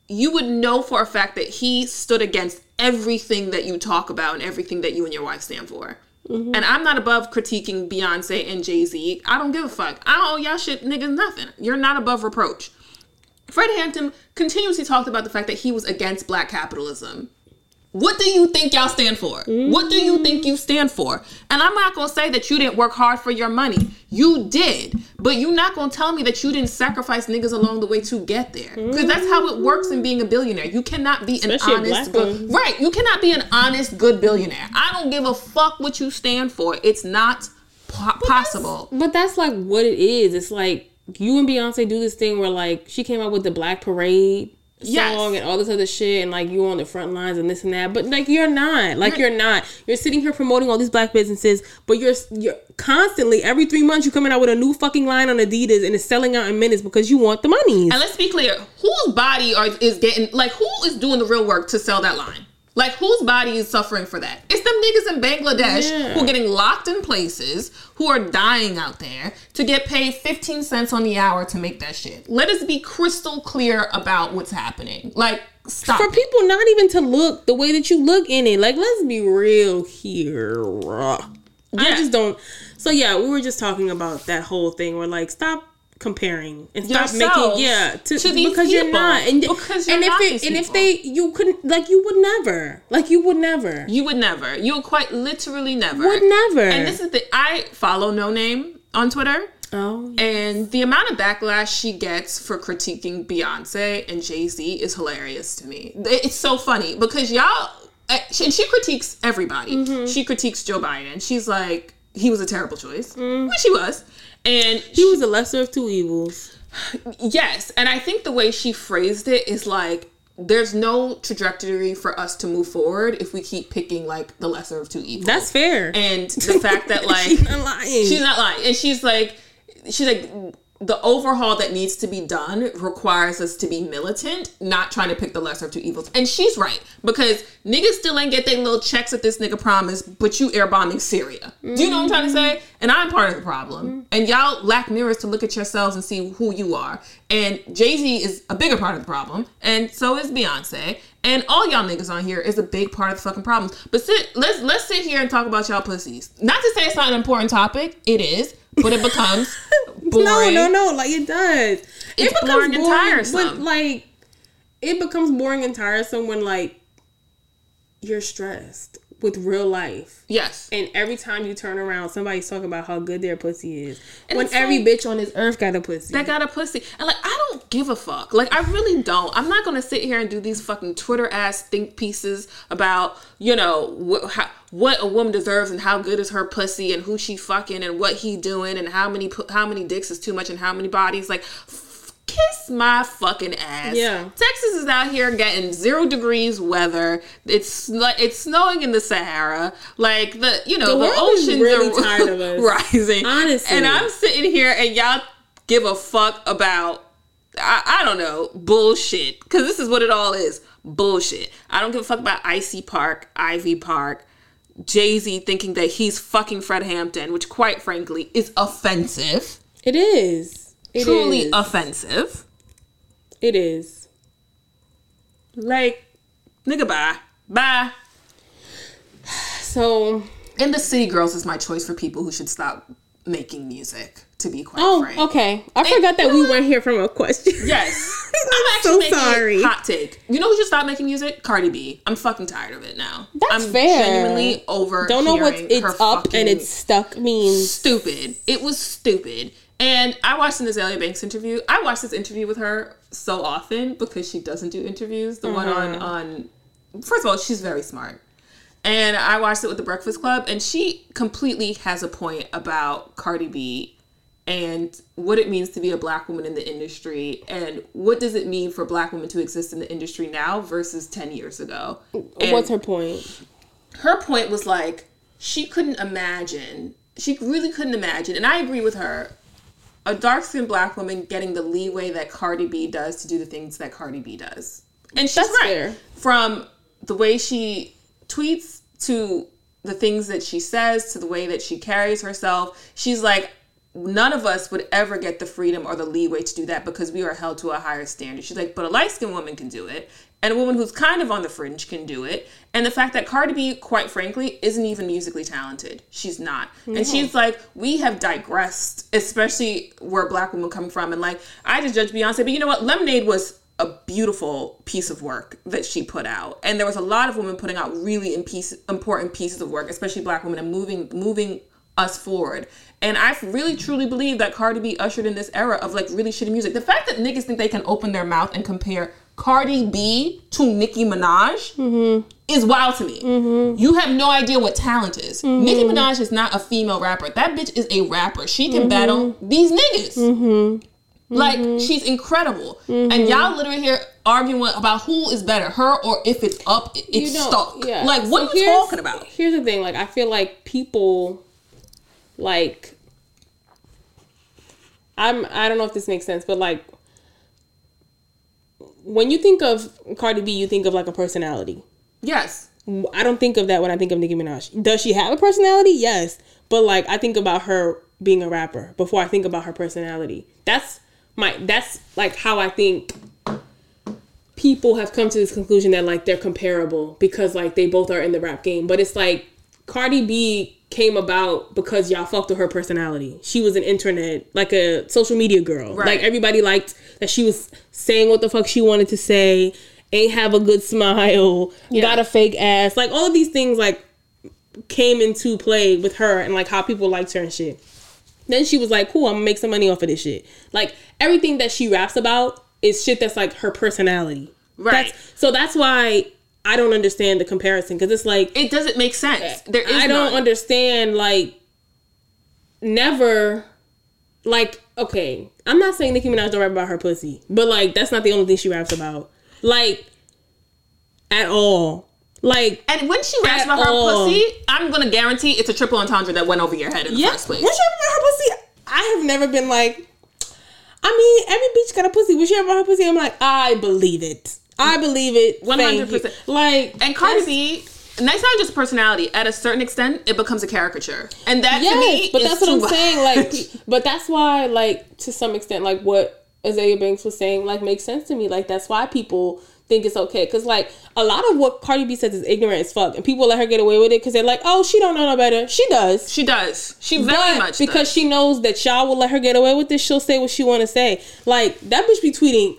[SPEAKER 2] you would know for a fact that he stood against everything that you talk about and everything that you and your wife stand for. Mm-hmm. And I'm not above critiquing Beyonce and Jay Z. I don't give a fuck. I don't owe y'all shit niggas nothing. You're not above reproach. Fred Hampton continuously talked about the fact that he was against black capitalism. What do you think y'all stand for? What do you think you stand for? And I'm not gonna say that you didn't work hard for your money. You did. But you're not gonna tell me that you didn't sacrifice niggas along the way to get there. Because that's how it works in being a billionaire. You cannot be
[SPEAKER 1] Especially
[SPEAKER 2] an honest good. Right. You cannot be an honest good billionaire. I don't give a fuck what you stand for. It's not po- possible.
[SPEAKER 1] But that's like what it is. It's like you and Beyonce do this thing where like she came out with the Black Parade
[SPEAKER 2] Yes.
[SPEAKER 1] song and all this other shit and like you on the front lines and this and that. But like you're not. Like you're not. You're sitting here promoting all these black businesses but you're you're constantly every three months you're coming out with a new fucking line on adidas and it's selling out in minutes because you want the money
[SPEAKER 2] And let's be clear, whose body are is getting like who is doing the real work to sell that line? Like whose body is suffering for that? It's them niggas in Bangladesh
[SPEAKER 1] Yeah.
[SPEAKER 2] who are getting locked in places, who are dying out there to get paid 15 cents on the hour to make that shit. Let us be crystal clear about what's happening. Like stop.
[SPEAKER 1] for people not even to look the way that you look in it. Like, let's be real here. I just don't. So yeah, we were just talking about that whole thing. Where like, stop comparing and stop making yeah to,
[SPEAKER 2] to these
[SPEAKER 1] because you're not and
[SPEAKER 2] Because you're
[SPEAKER 1] and
[SPEAKER 2] not
[SPEAKER 1] if it, and if they you couldn't like you would never like you would never
[SPEAKER 2] You would never. You would quite literally never.
[SPEAKER 1] would never
[SPEAKER 2] And this is the I follow Noname on Twitter.
[SPEAKER 1] oh
[SPEAKER 2] And the amount of backlash she gets for critiquing Beyonce and Jay Z is hilarious to me. It's so funny because y'all, uh, and she critiques everybody.
[SPEAKER 1] Mm-hmm.
[SPEAKER 2] She critiques Joe Biden. She's like, he was a terrible choice, which he was. And
[SPEAKER 1] he was the lesser of two evils
[SPEAKER 2] yes, and I think the way she phrased it is like, there's no trajectory for us to move forward if we keep picking like the lesser of two evils.
[SPEAKER 1] that's fair
[SPEAKER 2] and the fact that <laughs> like
[SPEAKER 1] she's not lying
[SPEAKER 2] She's not lying. And she's like, she's like, the overhaul that needs to be done requires us to be militant, not trying to pick the lesser of two evils. And she's right because niggas still ain't get their little checks that this nigga promised, but you air bombing Syria. Do you know what I'm trying to say? Mm-hmm. And I'm part of the problem. Mm-hmm. And y'all lack mirrors to look at yourselves and see who you are. And Jay Z is a bigger part of the problem, and so is Beyonce. And all y'all niggas on here is a big part of the fucking problem. But sit, let's let's sit here and talk about y'all pussies. Not to say it's not an important topic, it is, but it becomes boring. <laughs>
[SPEAKER 1] no no no like it does
[SPEAKER 2] It's it becomes boring and tiresome.
[SPEAKER 1] but like it becomes boring and tiresome when like you're stressed with real life
[SPEAKER 2] Yes.
[SPEAKER 1] And every time you turn around, somebody's talking about how good their pussy is.
[SPEAKER 2] And
[SPEAKER 1] when every
[SPEAKER 2] like-
[SPEAKER 1] bitch on this earth got a pussy.
[SPEAKER 2] That got a pussy. And like, I don't give a fuck. Like, I really don't. I'm not gonna sit here and do these fucking Twitter ass think pieces about, you know, wh- how, what a woman deserves and how good is her pussy and who she fucking and what he doing and how many how many dicks is too much and how many bodies. Like, kiss my fucking ass.
[SPEAKER 1] Yeah.
[SPEAKER 2] Texas is out here getting zero degrees weather. It's like it's snowing in the Sahara. Like the you know
[SPEAKER 1] The
[SPEAKER 2] the,
[SPEAKER 1] is
[SPEAKER 2] oceans
[SPEAKER 1] really
[SPEAKER 2] are
[SPEAKER 1] tired of <laughs> us.
[SPEAKER 2] rising.
[SPEAKER 1] Honestly.
[SPEAKER 2] and I'm sitting here and y'all give a fuck about I, I don't know bullshit because this is what it all is bullshit. I don't give a fuck about Icy Park, Ivy Park. Jay Z thinking that he's fucking Fred Hampton, which quite frankly is offensive.
[SPEAKER 1] it is. It
[SPEAKER 2] truly
[SPEAKER 1] is.
[SPEAKER 2] offensive.
[SPEAKER 1] it is.
[SPEAKER 2] Like, nigga, bye. Bye.
[SPEAKER 1] So,
[SPEAKER 2] And the City Girls is my choice for people who should stop making music, to be quite
[SPEAKER 1] oh,
[SPEAKER 2] frank.
[SPEAKER 1] okay. I forgot that we
[SPEAKER 2] what?
[SPEAKER 1] weren't here from a question.
[SPEAKER 2] Yes. <laughs>
[SPEAKER 1] I'm
[SPEAKER 2] actually
[SPEAKER 1] so
[SPEAKER 2] making
[SPEAKER 1] sorry.
[SPEAKER 2] hot take. You know who should stop making music? Cardi B. I'm fucking tired of it now.
[SPEAKER 1] That's
[SPEAKER 2] I'm
[SPEAKER 1] fair.
[SPEAKER 2] genuinely over.
[SPEAKER 1] Don't know
[SPEAKER 2] what
[SPEAKER 1] it's up and it's stuck means.
[SPEAKER 2] stupid. It was stupid. And I watched an Azealia Banks interview. I watch this interview with her so often because she doesn't do interviews. The one
[SPEAKER 1] Mm-hmm.
[SPEAKER 2] on on first of all, she's very smart. And I watched it with the Breakfast Club, and she completely has a point about Cardi B and what it means to be a black woman in the industry and what does it mean for black women to exist in the industry now versus 10 years ago. And
[SPEAKER 1] What's her point?
[SPEAKER 2] her point was like she couldn't imagine she really couldn't imagine and i agree with her a dark-skinned black woman getting the leeway that cardi b does to do the things that cardi b does and she's
[SPEAKER 1] That's
[SPEAKER 2] right
[SPEAKER 1] fair.
[SPEAKER 2] from the way she tweets to the things that she says to the way that she carries herself she's like none of us would ever get the freedom or the leeway to do that because we are held to a higher standard. She's like but a light-skinned woman can do it and a woman who's kind of on the fringe can do it. And the fact that cardi b quite frankly isn't even musically talented. She's not. And she's like we have digressed especially where black women come from. And like i just judge beyonce but you know what? Lemonade was a beautiful piece of work that she put out. And there was a lot of women putting out really piece, important pieces of work especially black women and moving moving us forward and i really truly believe that cardi b ushered in this era of like really shitty music. The fact that niggas think they can open their mouth and compare cardi b to nicki minaj mm-hmm. is wild to me. Mm-hmm. You have no idea what talent is. Mm-hmm. Nicki minaj is not a female rapper. That bitch is a rapper. She can battle these niggas. Like she's incredible, and y'all literally here arguing about who is better, her or if it's up, it's
[SPEAKER 1] You know,
[SPEAKER 2] stuck.
[SPEAKER 1] yeah.
[SPEAKER 2] Like, what
[SPEAKER 1] So
[SPEAKER 2] are you talking about?
[SPEAKER 1] Here's the thing, like I feel like people like I'm I don't know if this makes sense, but like when you think of Cardi B, you think of like a personality.
[SPEAKER 2] Yes.
[SPEAKER 1] I don't think of that when I think of Nicki Minaj. Does she have a personality? Yes. But like I think about her being a rapper before I think about her personality. That's my that's like how I think people have come to this conclusion that like they're comparable because like they both are in the rap game. But it's like Cardi B came about because y'all fucked with her personality. She was an internet, like a social media girl.
[SPEAKER 2] Right.
[SPEAKER 1] Like everybody liked that she was saying what the fuck she wanted to say, ain't have a good <laughs> smile, got a fake ass. Like all of these things like came into play with her and like how people liked her and shit. Then she was like, cool, I'm gonna make some money off of this shit. Like everything that she raps about is shit that's like her personality.
[SPEAKER 2] Right.
[SPEAKER 1] That's, so that's why I don't understand the comparison because it's like
[SPEAKER 2] It doesn't make sense. There is
[SPEAKER 1] I don't
[SPEAKER 2] none.
[SPEAKER 1] understand like never like okay I'm not saying Nicki Minaj don't rap about her pussy but like that's not the only thing she raps about like at all like
[SPEAKER 2] And when she raps about her
[SPEAKER 1] all.
[SPEAKER 2] pussy, I'm gonna guarantee it's a triple entendre that went over your head in the
[SPEAKER 1] yeah
[SPEAKER 2] first
[SPEAKER 1] when she rap about her pussy I have never been like I mean every bitch got a pussy when she rap about her pussy I'm like I believe it I believe it 100
[SPEAKER 2] 100%.
[SPEAKER 1] like
[SPEAKER 2] And Cardi B, and that's not just personality. At a certain extent, it becomes a caricature, and that to me,
[SPEAKER 1] but that's what I'm
[SPEAKER 2] much.
[SPEAKER 1] saying. Like, but that's why, like, to some extent, like what Azealia Banks was saying, like, makes sense to me. Like, that's why people think it's okay, because like a lot of what Cardi B says is ignorant as fuck, and people let her get away with it because they're like, oh, she don't know no better. She does.
[SPEAKER 2] she does. She very
[SPEAKER 1] But
[SPEAKER 2] much
[SPEAKER 1] because
[SPEAKER 2] does.
[SPEAKER 1] she knows that y'all will let her get away with this. She'll say what she want to say. Like that bitch be tweeting,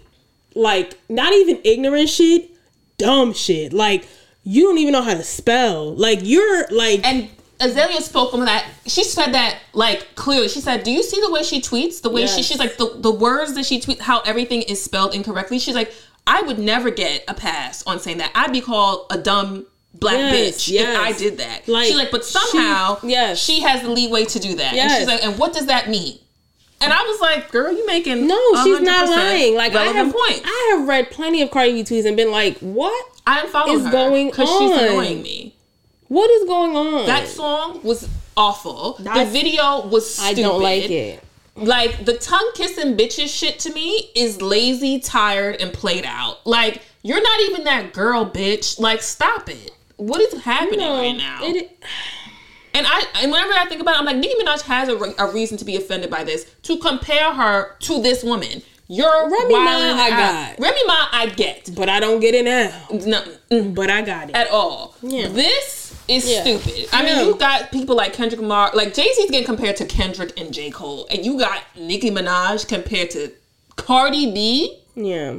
[SPEAKER 1] like not even ignorant shit, dumb shit. Like you don't even know how to spell. Like you're like
[SPEAKER 2] and Azealia spoke on that. She said that like clearly. She said, "Do you see the way she tweets? The way she she's like the the words that she tweets, how everything is spelled incorrectly." She's like, "I would never get a pass on saying that. I'd be called a dumb." Black
[SPEAKER 1] Yes,
[SPEAKER 2] bitch,
[SPEAKER 1] yes.
[SPEAKER 2] if I did that.
[SPEAKER 1] Like,
[SPEAKER 2] she's like, but
[SPEAKER 1] she-
[SPEAKER 2] somehow,
[SPEAKER 1] yes.
[SPEAKER 2] she has the leeway to do that. And
[SPEAKER 1] Yes.
[SPEAKER 2] she's like, and what does that mean? And I was like, girl, you making
[SPEAKER 1] No, she's not lying. Like I have,
[SPEAKER 2] point.
[SPEAKER 1] I have read plenty of Cardi B tweets and been like, "What?
[SPEAKER 2] I'm following
[SPEAKER 1] is
[SPEAKER 2] her
[SPEAKER 1] going
[SPEAKER 2] she's
[SPEAKER 1] on?
[SPEAKER 2] annoying me.
[SPEAKER 1] What is going on?"
[SPEAKER 2] That song was awful.
[SPEAKER 1] That's-
[SPEAKER 2] the video was
[SPEAKER 1] I don't like it.
[SPEAKER 2] Like the tongue kissing bitches shit to me is lazy, tired, and played out. Like you're not even that girl, bitch. Like stop it. What is happening
[SPEAKER 1] No,
[SPEAKER 2] right now?
[SPEAKER 1] it-
[SPEAKER 2] and I and whenever I think about it, I'm like Nicki Minaj has a, re- a reason to be offended by this. To compare her to this woman, you're
[SPEAKER 1] Remy Ma, I got.
[SPEAKER 2] Remy Ma, I get
[SPEAKER 1] but I don't get it now.
[SPEAKER 2] no
[SPEAKER 1] But I got it.
[SPEAKER 2] at all.
[SPEAKER 1] Yeah.
[SPEAKER 2] This is
[SPEAKER 1] Yeah.
[SPEAKER 2] stupid. I
[SPEAKER 1] Yeah.
[SPEAKER 2] mean, you got people like Kendrick Lamar, like Jay Z's getting compared to Kendrick and J Cole, and you got Nicki Minaj compared to Cardi B.
[SPEAKER 1] Yeah,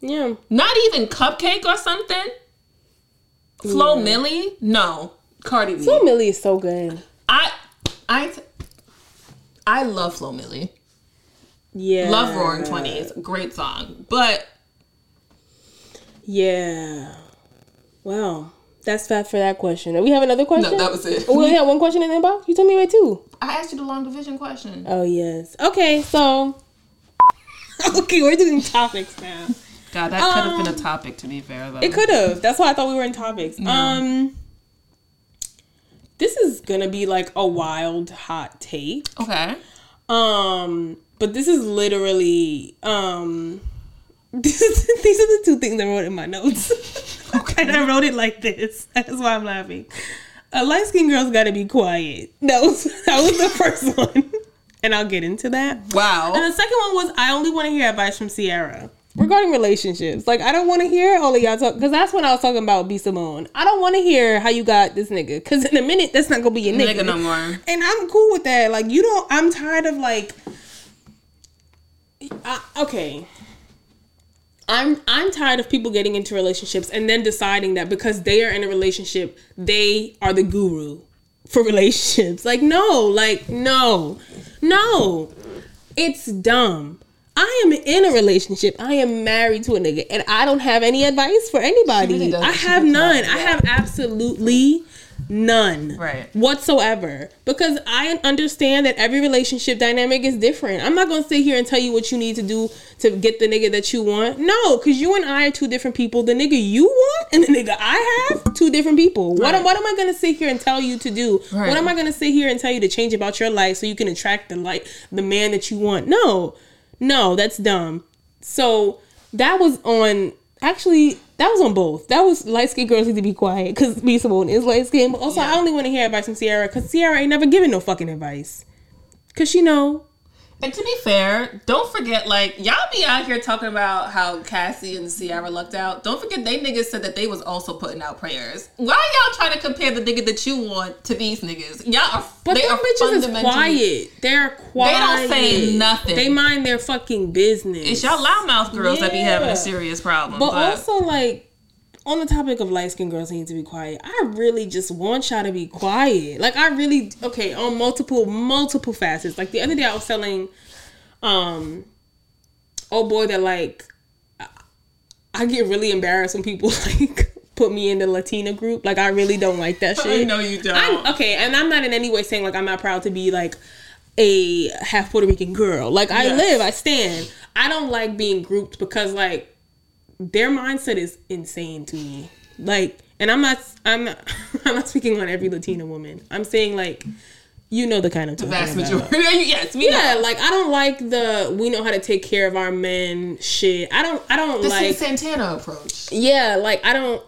[SPEAKER 1] yeah.
[SPEAKER 2] Not even CupcakKe or something. Flo Milli, no, Cardi B.
[SPEAKER 1] Flo Milli is so good.
[SPEAKER 2] I, I, I love Flo Milli.
[SPEAKER 1] Yeah,
[SPEAKER 2] Love Roaring Twenties, great song. But
[SPEAKER 1] Yeah. Well, that's that for that question. Do we have another question?
[SPEAKER 2] no, that was it.
[SPEAKER 1] Oh, we only have one question in the inbox. You told me right too.
[SPEAKER 2] I asked you the long division question.
[SPEAKER 1] Oh yes. Okay, so <laughs> okay, we're doing topics now.
[SPEAKER 2] God, that could have been a topic. To be fair, though.
[SPEAKER 1] It could have. That's why I thought we were in topics. Um, this is gonna be like a wild hot take.
[SPEAKER 2] Okay.
[SPEAKER 1] Um, but this is literally um, <laughs> these are the two things I wrote in my notes. <laughs> okay, and I wrote it like this. That's why I'm laughing. A light skinned girl's got to be quiet. That was <laughs> that was the first one, and I'll get into that.
[SPEAKER 2] Wow.
[SPEAKER 1] And the second one was I only want to hear advice from Ciara regarding relationships. Like I don't want to hear all of y'all talk because that's when I was talking about B Simone. I don't want to hear how you got this nigga because in a minute that's not gonna be your nigga.
[SPEAKER 2] Nigga no more.
[SPEAKER 1] And I'm cool with that. Like you don't. I'm tired of like. I, okay. I'm I'm tired of people getting into relationships and then deciding that because they are in a relationship, they are the guru for <laughs> relationships. Like no, like no. No. It's dumb. I am in a relationship. I am married to a nigga, and I don't have any advice for anybody.
[SPEAKER 2] Really.
[SPEAKER 1] I have none.
[SPEAKER 2] out,
[SPEAKER 1] I have absolutely none.
[SPEAKER 2] Right.
[SPEAKER 1] Whatsoever. Because I understand that every relationship dynamic is different. I'm not gonna sit here and tell you what you need to do to get the nigga that you want. No, because you and I are two different people. The nigga you want and the nigga I have, two different people. What,
[SPEAKER 2] Right.
[SPEAKER 1] what am I gonna sit here and tell you to do?
[SPEAKER 2] Right.
[SPEAKER 1] What am I gonna sit here and tell you to change about your life so you can attract the like the man that you want? No. No, that's dumb. So that was on actually that was on both. That was light skinned girls need to be quiet because B Simone is light skinned. But also
[SPEAKER 2] Yeah.
[SPEAKER 1] I only want to hear advice from Ciara because Ciara ain't never given no fucking advice. Cause she know
[SPEAKER 2] And to be fair, don't forget, like y'all be out here talking about how Cassie and Ciara lucked out. Don't forget, they niggas said that they was also putting out prayers. Why y'all trying to compare the nigga that you want to these niggas? Y'all are,
[SPEAKER 1] But
[SPEAKER 2] they are
[SPEAKER 1] bitches is quiet. They're quiet.
[SPEAKER 2] They don't say nothing.
[SPEAKER 1] They mind their fucking business.
[SPEAKER 2] It's y'all loudmouth girls that be having a serious problem.
[SPEAKER 1] But,
[SPEAKER 2] But,
[SPEAKER 1] also like on the topic of light skinned girls need to be quiet. I really just want y'all to be quiet. Like I really okay on multiple multiple facets. Like the other day I was telling um oh boy that like I- get really embarrassed when people <laughs> like put me in the Latina group. Like I really don't like that <laughs> shit.
[SPEAKER 2] I know you don't.
[SPEAKER 1] I'm, okay, and I'm not in any way saying like I'm not proud to be like a half Puerto Rican girl. Like I
[SPEAKER 2] Yes.
[SPEAKER 1] live, I stand. I don't like being grouped because like their mindset is insane to me. Like, and I'm not, I'm not, <laughs> I'm not speaking on every Latina woman. I'm saying like, you know the kind of
[SPEAKER 2] the vast majority, <laughs> yes, we
[SPEAKER 1] Yeah,
[SPEAKER 2] know.
[SPEAKER 1] like I don't like the we know how to take care of our men shit. I don't, I don't
[SPEAKER 2] The
[SPEAKER 1] like.
[SPEAKER 2] Santana approach.
[SPEAKER 1] Yeah, like I don't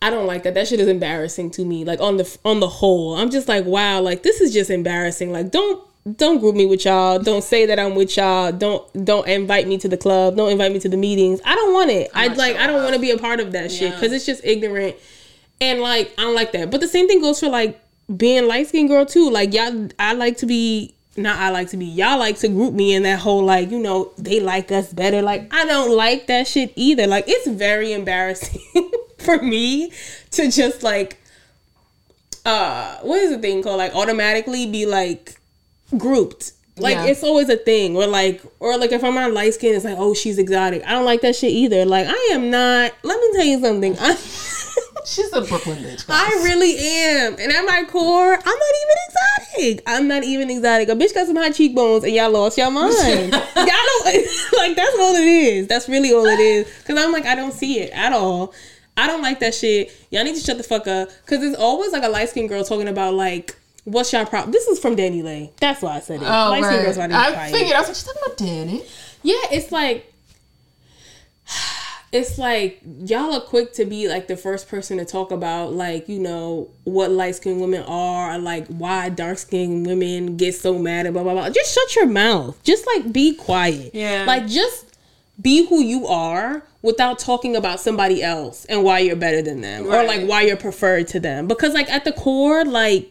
[SPEAKER 1] I don't like that. That shit is embarrassing to me. Like on the on the whole, I'm just like, wow, like this is just embarrassing. Like don't don't group me with y'all. Don't say that I'm with y'all. Don't don't invite me to the club. Don't invite me to the meetings. I don't want it. I like
[SPEAKER 2] sure
[SPEAKER 1] I don't want to be a part of that shit cuz it's just ignorant. And like I don't like that. But the same thing goes for like being light skinned girl too. Like y'all I like to be not I like to be. Y'all like to group me in that whole like, you know, they like us better. Like I don't like that shit either. Like it's very embarrassing <laughs> for me to just like uh what is the thing called? Like automatically be like grouped. Like
[SPEAKER 2] Yeah.
[SPEAKER 1] it's always a thing. Or like or like if I'm on light skin, it's like, oh she's exotic. I don't like that shit either. Like I am not let me tell you something. I <laughs>
[SPEAKER 2] She's a Brooklyn bitch.
[SPEAKER 1] I really am. And at my core, I'm not even exotic. I'm not even exotic. A bitch got some high cheekbones and y'all lost your mind. <laughs> y'all don't <laughs> like that's all it is. That's really all it is. Cause I'm like, I don't see it at all. I don't like that shit. Y'all need to shut the fuck up. Cause there's always like a light skinned girl talking about like what's your problem. This is from DaniLeigh. That's why I said it.
[SPEAKER 2] Oh,
[SPEAKER 1] light
[SPEAKER 2] right.
[SPEAKER 1] girls want to be
[SPEAKER 2] I figured. I was like, she's talking about Dani.
[SPEAKER 1] Yeah, it's like <sighs> it's like y'all are quick to be like the first person to talk about like you know what light skinned women are, like why dark skinned women get so mad and blah blah blah. Just shut your mouth. Just like be quiet.
[SPEAKER 2] Yeah.
[SPEAKER 1] Like just be who you are without talking about somebody else and why you're better than them or like why you're preferred to them. Because like at the core, like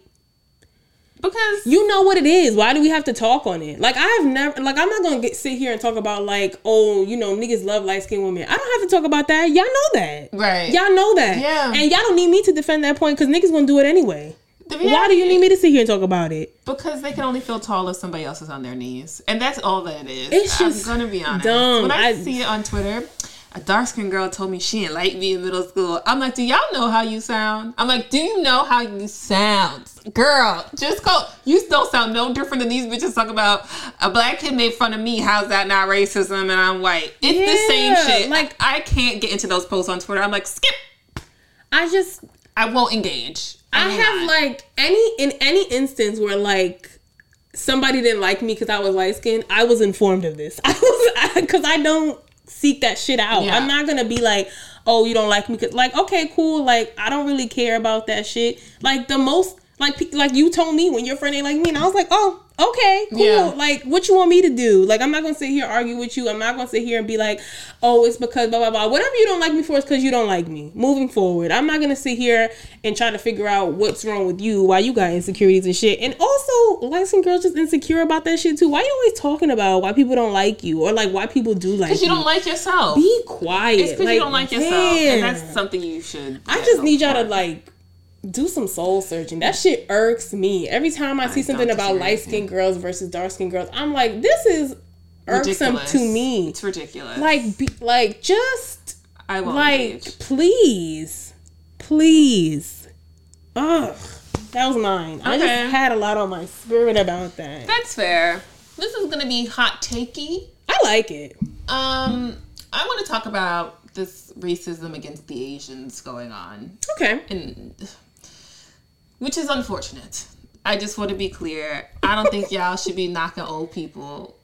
[SPEAKER 2] Because
[SPEAKER 1] you know what it is. Why do we have to talk on it? Like I've never like I'm not gonna get sit here and talk about like, oh, you know, niggas love light skinned women. I don't have to talk about that. Y'all know that.
[SPEAKER 2] Right.
[SPEAKER 1] Y'all know that.
[SPEAKER 2] Yeah.
[SPEAKER 1] And y'all don't need me to defend that point because niggas gonna do it anyway. Why do you need me to sit here and talk about it?
[SPEAKER 2] Because they can only feel tall if somebody else is on their knees, and that's all that it is.
[SPEAKER 1] It's just
[SPEAKER 2] I'm gonna be honest.
[SPEAKER 1] dumb.
[SPEAKER 2] When I,
[SPEAKER 1] I-
[SPEAKER 2] see it on Twitter, a dark skinned girl told me she didn't like me in middle school. I'm like, do y'all know how you sound? I'm like, do you know how you sound, girl? Just go. You don't sound no different than these bitches talk about. A black kid made fun of me. How's that not racism? And I'm white. It's the same shit.
[SPEAKER 1] like-
[SPEAKER 2] Like I can't get into those posts on Twitter. I'm like, skip.
[SPEAKER 1] I just
[SPEAKER 2] I won't engage.
[SPEAKER 1] I have
[SPEAKER 2] not.
[SPEAKER 1] like any in any instance where like somebody didn't like me because I was light skinned, I was informed of this. <laughs> I was because I don't seek that shit out.
[SPEAKER 2] Yeah.
[SPEAKER 1] I'm not gonna be like, oh, you don't like me, cause like okay, cool. Like I don't really care about that shit. Like the most like like you told me when your friend ain't like me, and I was like, oh. Okay, cool.
[SPEAKER 2] Yeah.
[SPEAKER 1] Like, what you want me to do? Like, I'm not gonna sit here argue with you. I'm not gonna sit here and be like, "Oh, it's because blah blah blah." Whatever you don't like me for is because you don't like me. Moving forward, I'm not gonna sit here and try to figure out what's wrong with you, why you got insecurities and shit. And also, like some girls just insecure about that shit too. Why you always talking about why people don't like you or like why people do like
[SPEAKER 2] because you don't like yourself.
[SPEAKER 1] Be quiet.
[SPEAKER 2] It's because you don't like yourself,
[SPEAKER 1] damn.
[SPEAKER 2] and that's something you should.
[SPEAKER 1] I just need y'all to like do some soul searching. That shit irks me. Every time I see something about light skinned girls versus dark skinned girls, I'm like, this is irksome
[SPEAKER 2] Ridiculous.
[SPEAKER 1] to me.
[SPEAKER 2] It's ridiculous.
[SPEAKER 1] Like, be, like just
[SPEAKER 2] I won't
[SPEAKER 1] like,
[SPEAKER 2] engage.
[SPEAKER 1] please, please. Ugh, that was mine. I
[SPEAKER 2] Okay.
[SPEAKER 1] just had a lot on my spirit about that.
[SPEAKER 2] That's fair. This is gonna be hot takey.
[SPEAKER 1] I like it.
[SPEAKER 2] Um, I want to talk about this racism against the Asians going on,
[SPEAKER 1] Okay.
[SPEAKER 2] and which is unfortunate. I just want to be clear. I don't think y'all should be knocking old people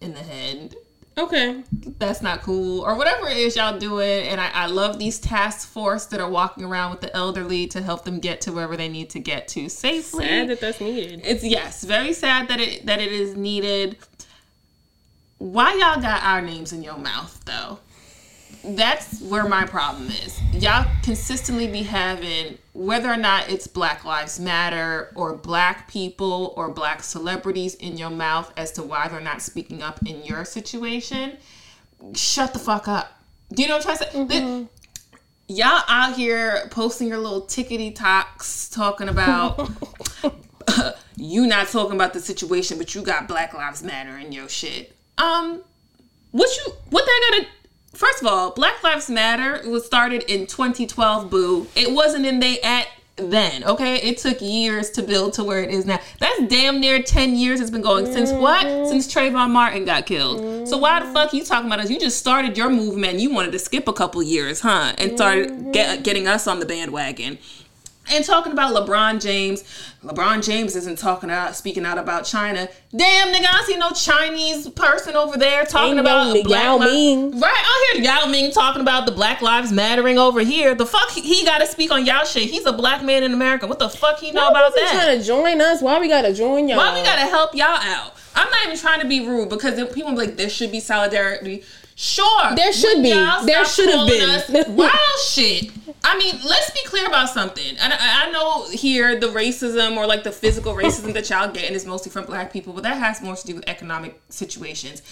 [SPEAKER 2] in the head.
[SPEAKER 1] Okay.
[SPEAKER 2] That's not cool, or whatever it is y'all doing. And I, I love these task force that are walking around with the elderly to help them get to wherever they need to get to safely.
[SPEAKER 1] Sad that that's needed.
[SPEAKER 2] It's yes, very sad that it that it is needed. Why y'all got our names in your mouth though? That's where my problem is. Y'all consistently be having whether or not it's Black Lives Matter or black people or black celebrities in your mouth as to why they're not speaking up in your situation. Shut the fuck up. Do you know what I'm trying to say? The- y'all out here posting your little tickety talks talking about <laughs> <laughs> you not talking about the situation, but you got Black Lives Matter in your shit. Um, what you what that gotta? First of all, Black Lives Matter was started in 2012. Boo, it wasn't in they at then. Okay, it took years to build to where it is now. That's damn near 10 years it's been going since what? Mm-hmm. Since Trayvon Martin got killed. So why the fuck you talking about us? You just started your movement. You wanted to skip a couple years, huh? And started get, mm-hmm. getting us on the bandwagon and talking about LeBron James. LeBron James isn't talking out, speaking out about China. Damn, nigga, I see no Chinese person over there talking
[SPEAKER 1] Ain't
[SPEAKER 2] about
[SPEAKER 1] no
[SPEAKER 2] Black
[SPEAKER 1] Yao
[SPEAKER 2] Li-
[SPEAKER 1] Ming.
[SPEAKER 2] Right, I hear Yao Ming talking about the Black Lives Mattering over here. The fuck he, he got to speak on Yao shit. He's a black man in America. What the fuck he know
[SPEAKER 1] Why
[SPEAKER 2] about that?
[SPEAKER 1] trying to join us? Why we gotta join y'all?
[SPEAKER 2] Why we gotta help y'all out? I'm not even trying to be rude because people be like there should be solidarity. Sure,
[SPEAKER 1] There should be. There should have been. <laughs>
[SPEAKER 2] wild shit. I mean, let's be clear about something. And I, I know here the racism or like the physical racism that y'all getting is mostly from black people, but that has more to do with economic situations.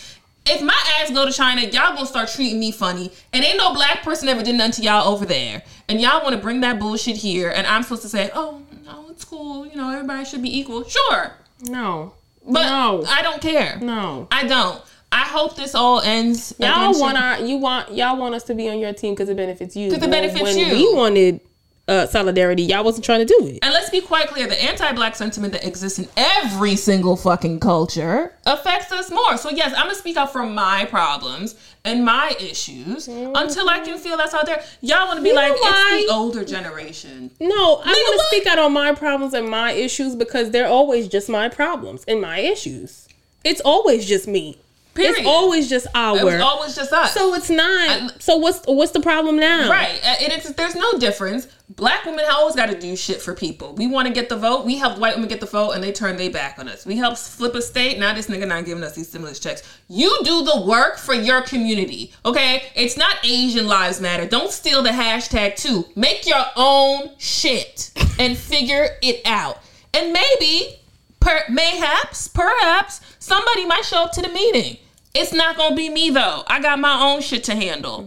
[SPEAKER 2] If my ass go to China, y'all gonna start treating me funny, and ain't no black person ever did nothing to y'all over there, and y'all want to bring that bullshit here, and I'm supposed to say, oh no, it's cool, you know, everybody should be equal. Sure,
[SPEAKER 1] No.
[SPEAKER 2] but
[SPEAKER 1] No.
[SPEAKER 2] I don't care.
[SPEAKER 1] No.
[SPEAKER 2] I don't. I hope this all ends.
[SPEAKER 1] Y'all want our you want y'all want us to be on your team because it benefits you.
[SPEAKER 2] 'Cause it benefits
[SPEAKER 1] when
[SPEAKER 2] you.
[SPEAKER 1] We wanted uh, solidarity. Y'all wasn't trying to do it.
[SPEAKER 2] And let's be quite clear: the anti-black sentiment that exists in every single fucking culture affects us more. So yes, I'm gonna speak out for my problems and my issues until I can feel that's out there. Y'all want to be
[SPEAKER 1] You
[SPEAKER 2] like it's the older generation.
[SPEAKER 1] No, I want to speak out on my problems and my issues because they're always just my problems and my issues. It's always just me.
[SPEAKER 2] Period.
[SPEAKER 1] It's always just our.
[SPEAKER 2] It was always just us.
[SPEAKER 1] so it's not.
[SPEAKER 2] I-
[SPEAKER 1] so what's what's the problem now?
[SPEAKER 2] Right. Uh, It is, there's no difference. Black women have always got to do shit for people. We want to get the vote. We helped white women get the vote and they turn their back on us. We helped flip a state. Now this nigga not giving us these stimulus checks. You do the work for your community. Okay? It's not Asian Lives Matter. Don't steal the hashtag too. Make your own shit and figure it out. And maybe, per, mayhaps, perhaps, somebody might show up to the meeting. It's not gonna be me though. I got my own shit to handle.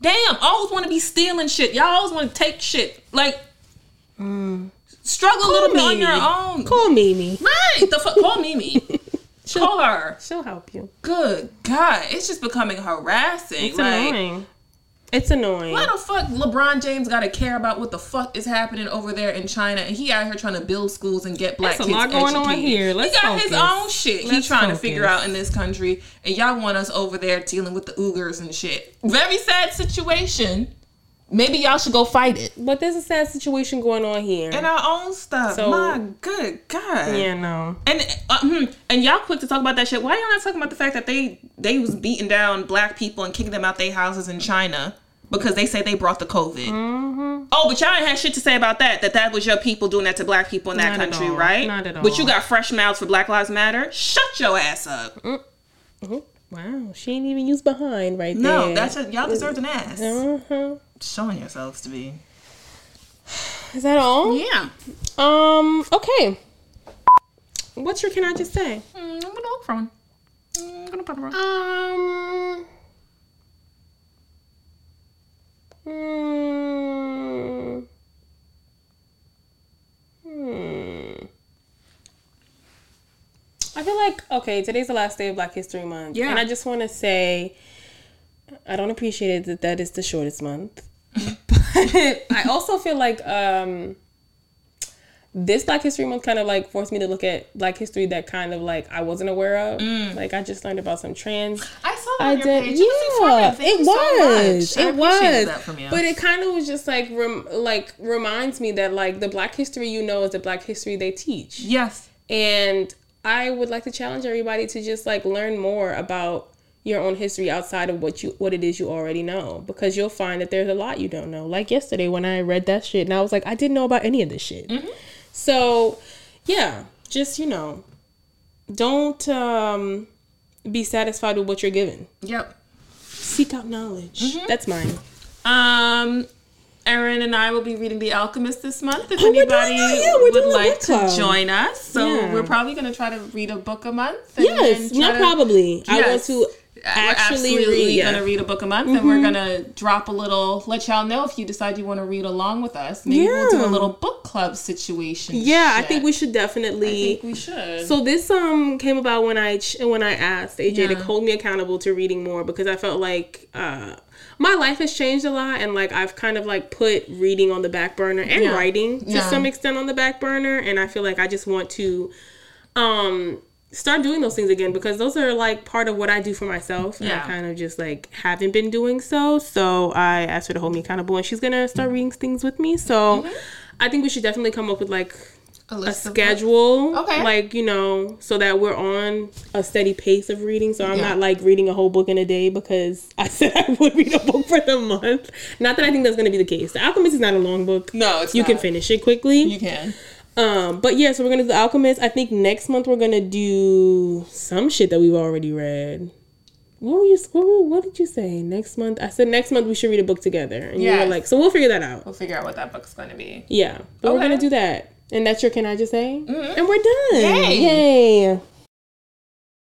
[SPEAKER 2] Damn, I always want to be stealing shit. Y'all always want to take shit. Like, struggle a little bit on
[SPEAKER 1] Mimi.
[SPEAKER 2] your own.
[SPEAKER 1] Call Mimi.
[SPEAKER 2] Right. The fuck? Call Mimi. <laughs> Call her.
[SPEAKER 1] She'll help you.
[SPEAKER 2] Good God. It's just becoming harassing.
[SPEAKER 1] It's
[SPEAKER 2] like,
[SPEAKER 1] annoying. It's annoying.
[SPEAKER 2] why the fuck LeBron James got to care about what the fuck is happening over there in China and he out here trying to build schools and get black kids.
[SPEAKER 1] There's a lot going on here. Let's
[SPEAKER 2] he got his own shit he's
[SPEAKER 1] Let's
[SPEAKER 2] trying to figure out in this country and y'all want us over there dealing with the Uyghurs and shit. Very sad situation. Maybe y'all should go fight it.
[SPEAKER 1] But there's a sad situation going on here.
[SPEAKER 2] And our own stuff.
[SPEAKER 1] So-
[SPEAKER 2] My good God.
[SPEAKER 1] yeah, no.
[SPEAKER 2] And uh, hmm, and y'all quick to talk about that shit. Why y'all not talking about the fact that they they was beating down black people and kicking them out their houses in China because they say they brought the COVID.
[SPEAKER 1] Mm-hmm.
[SPEAKER 2] Oh, but y'all ain't had shit to say about that. That that was your people doing that to black people in that
[SPEAKER 1] Not at
[SPEAKER 2] country,
[SPEAKER 1] all.
[SPEAKER 2] right?
[SPEAKER 1] Not at all.
[SPEAKER 2] But you got fresh mouths for Black Lives Matter. Shut your ass up.
[SPEAKER 1] Wow, she ain't even used behind right
[SPEAKER 2] No,
[SPEAKER 1] there.
[SPEAKER 2] No, that's a, y'all deserved an ass.
[SPEAKER 1] Uh-huh.
[SPEAKER 2] Showing yourselves to be.
[SPEAKER 1] Is that all?
[SPEAKER 2] Yeah.
[SPEAKER 1] Um. Okay. What's your? Can I just say?
[SPEAKER 2] Mm, I'm gonna look for one. I'm gonna put it on.
[SPEAKER 1] Um. Hmm. Hmm. I feel feel like okay, today's the last day of Black History Month.
[SPEAKER 2] Yeah.
[SPEAKER 1] And I just want to say, I don't appreciate it that that is the shortest month. but <laughs> <laughs> I also feel like um, this Black History Month kind of like forced me to look at Black history that kind of like I wasn't aware of. Like I just learned about some trans.
[SPEAKER 2] I saw that
[SPEAKER 1] I
[SPEAKER 2] on your
[SPEAKER 1] did,
[SPEAKER 2] page.
[SPEAKER 1] Yeah. It
[SPEAKER 2] so
[SPEAKER 1] was,
[SPEAKER 2] much.
[SPEAKER 1] It was.
[SPEAKER 2] that from you.
[SPEAKER 1] But it kind of was just like, rem- like reminds me that like the Black history you know is the Black history they teach.
[SPEAKER 2] yes.
[SPEAKER 1] And I would like to challenge everybody to just like learn more about your own history outside of what you what it is you already know because you'll find that there's a lot you don't know. Like yesterday when I read that shit and I was like I didn't know about any of this shit. So, yeah, just you know, don't um be satisfied with what you're given.
[SPEAKER 2] Yep.
[SPEAKER 1] Seek out knowledge. That's mine.
[SPEAKER 2] Um, Erin and I will be reading The Alchemist this month. If
[SPEAKER 1] Oh,
[SPEAKER 2] anybody?
[SPEAKER 1] Yeah,
[SPEAKER 2] would like to join us, so
[SPEAKER 1] Yeah.
[SPEAKER 2] we're probably going to try to read a book a month. and
[SPEAKER 1] Yes, not
[SPEAKER 2] to-
[SPEAKER 1] probably. I want
[SPEAKER 2] Yes.
[SPEAKER 1] To
[SPEAKER 2] We're
[SPEAKER 1] actually
[SPEAKER 2] absolutely
[SPEAKER 1] read. Yeah. Mm-hmm.
[SPEAKER 2] gonna read a book a month, and we're gonna drop a little. Let y'all know if you decide you want to read along with us. Maybe we'll do a little book club situation.
[SPEAKER 1] Yeah, I think we should definitely.
[SPEAKER 2] I think we should.
[SPEAKER 1] So this um came about when I when I asked AJ to hold me accountable to reading more because I felt like uh my life has changed a lot and like I've kind of like put reading on the back burner and
[SPEAKER 2] Yeah.
[SPEAKER 1] writing to
[SPEAKER 2] Yeah.
[SPEAKER 1] some extent on the back burner and I feel like I just want to um start doing those things again because those are like part of what I do for myself. And
[SPEAKER 2] Yeah.
[SPEAKER 1] I kind of just like haven't been doing so. So I asked her to hold me accountable and she's gonna start reading things with me. So
[SPEAKER 2] Mm-hmm.
[SPEAKER 1] I think we should definitely come up with like a
[SPEAKER 2] of
[SPEAKER 1] schedule.
[SPEAKER 2] Okay.
[SPEAKER 1] like you know so that we're on a steady pace of reading. So i'm
[SPEAKER 2] Yeah.
[SPEAKER 1] not like reading a whole book in a day because <laughs> i said i would read a book for the month. Not that i think that's to be the case. The alchemist is not a long book.
[SPEAKER 2] No, it's
[SPEAKER 1] you can finish it quickly.
[SPEAKER 2] You can.
[SPEAKER 1] Um but yeah so we're gonna do the alchemist. I think next month we're gonna do some shit that we've already read. What were you what, were- what did you say? Next month? I said next month we should read a book together. And you were like so we'll figure that out.
[SPEAKER 2] We'll figure out what that book's to be.
[SPEAKER 1] yeah but we're gonna do that. And that's your can i just say? And we're done.
[SPEAKER 2] Yay.
[SPEAKER 1] yay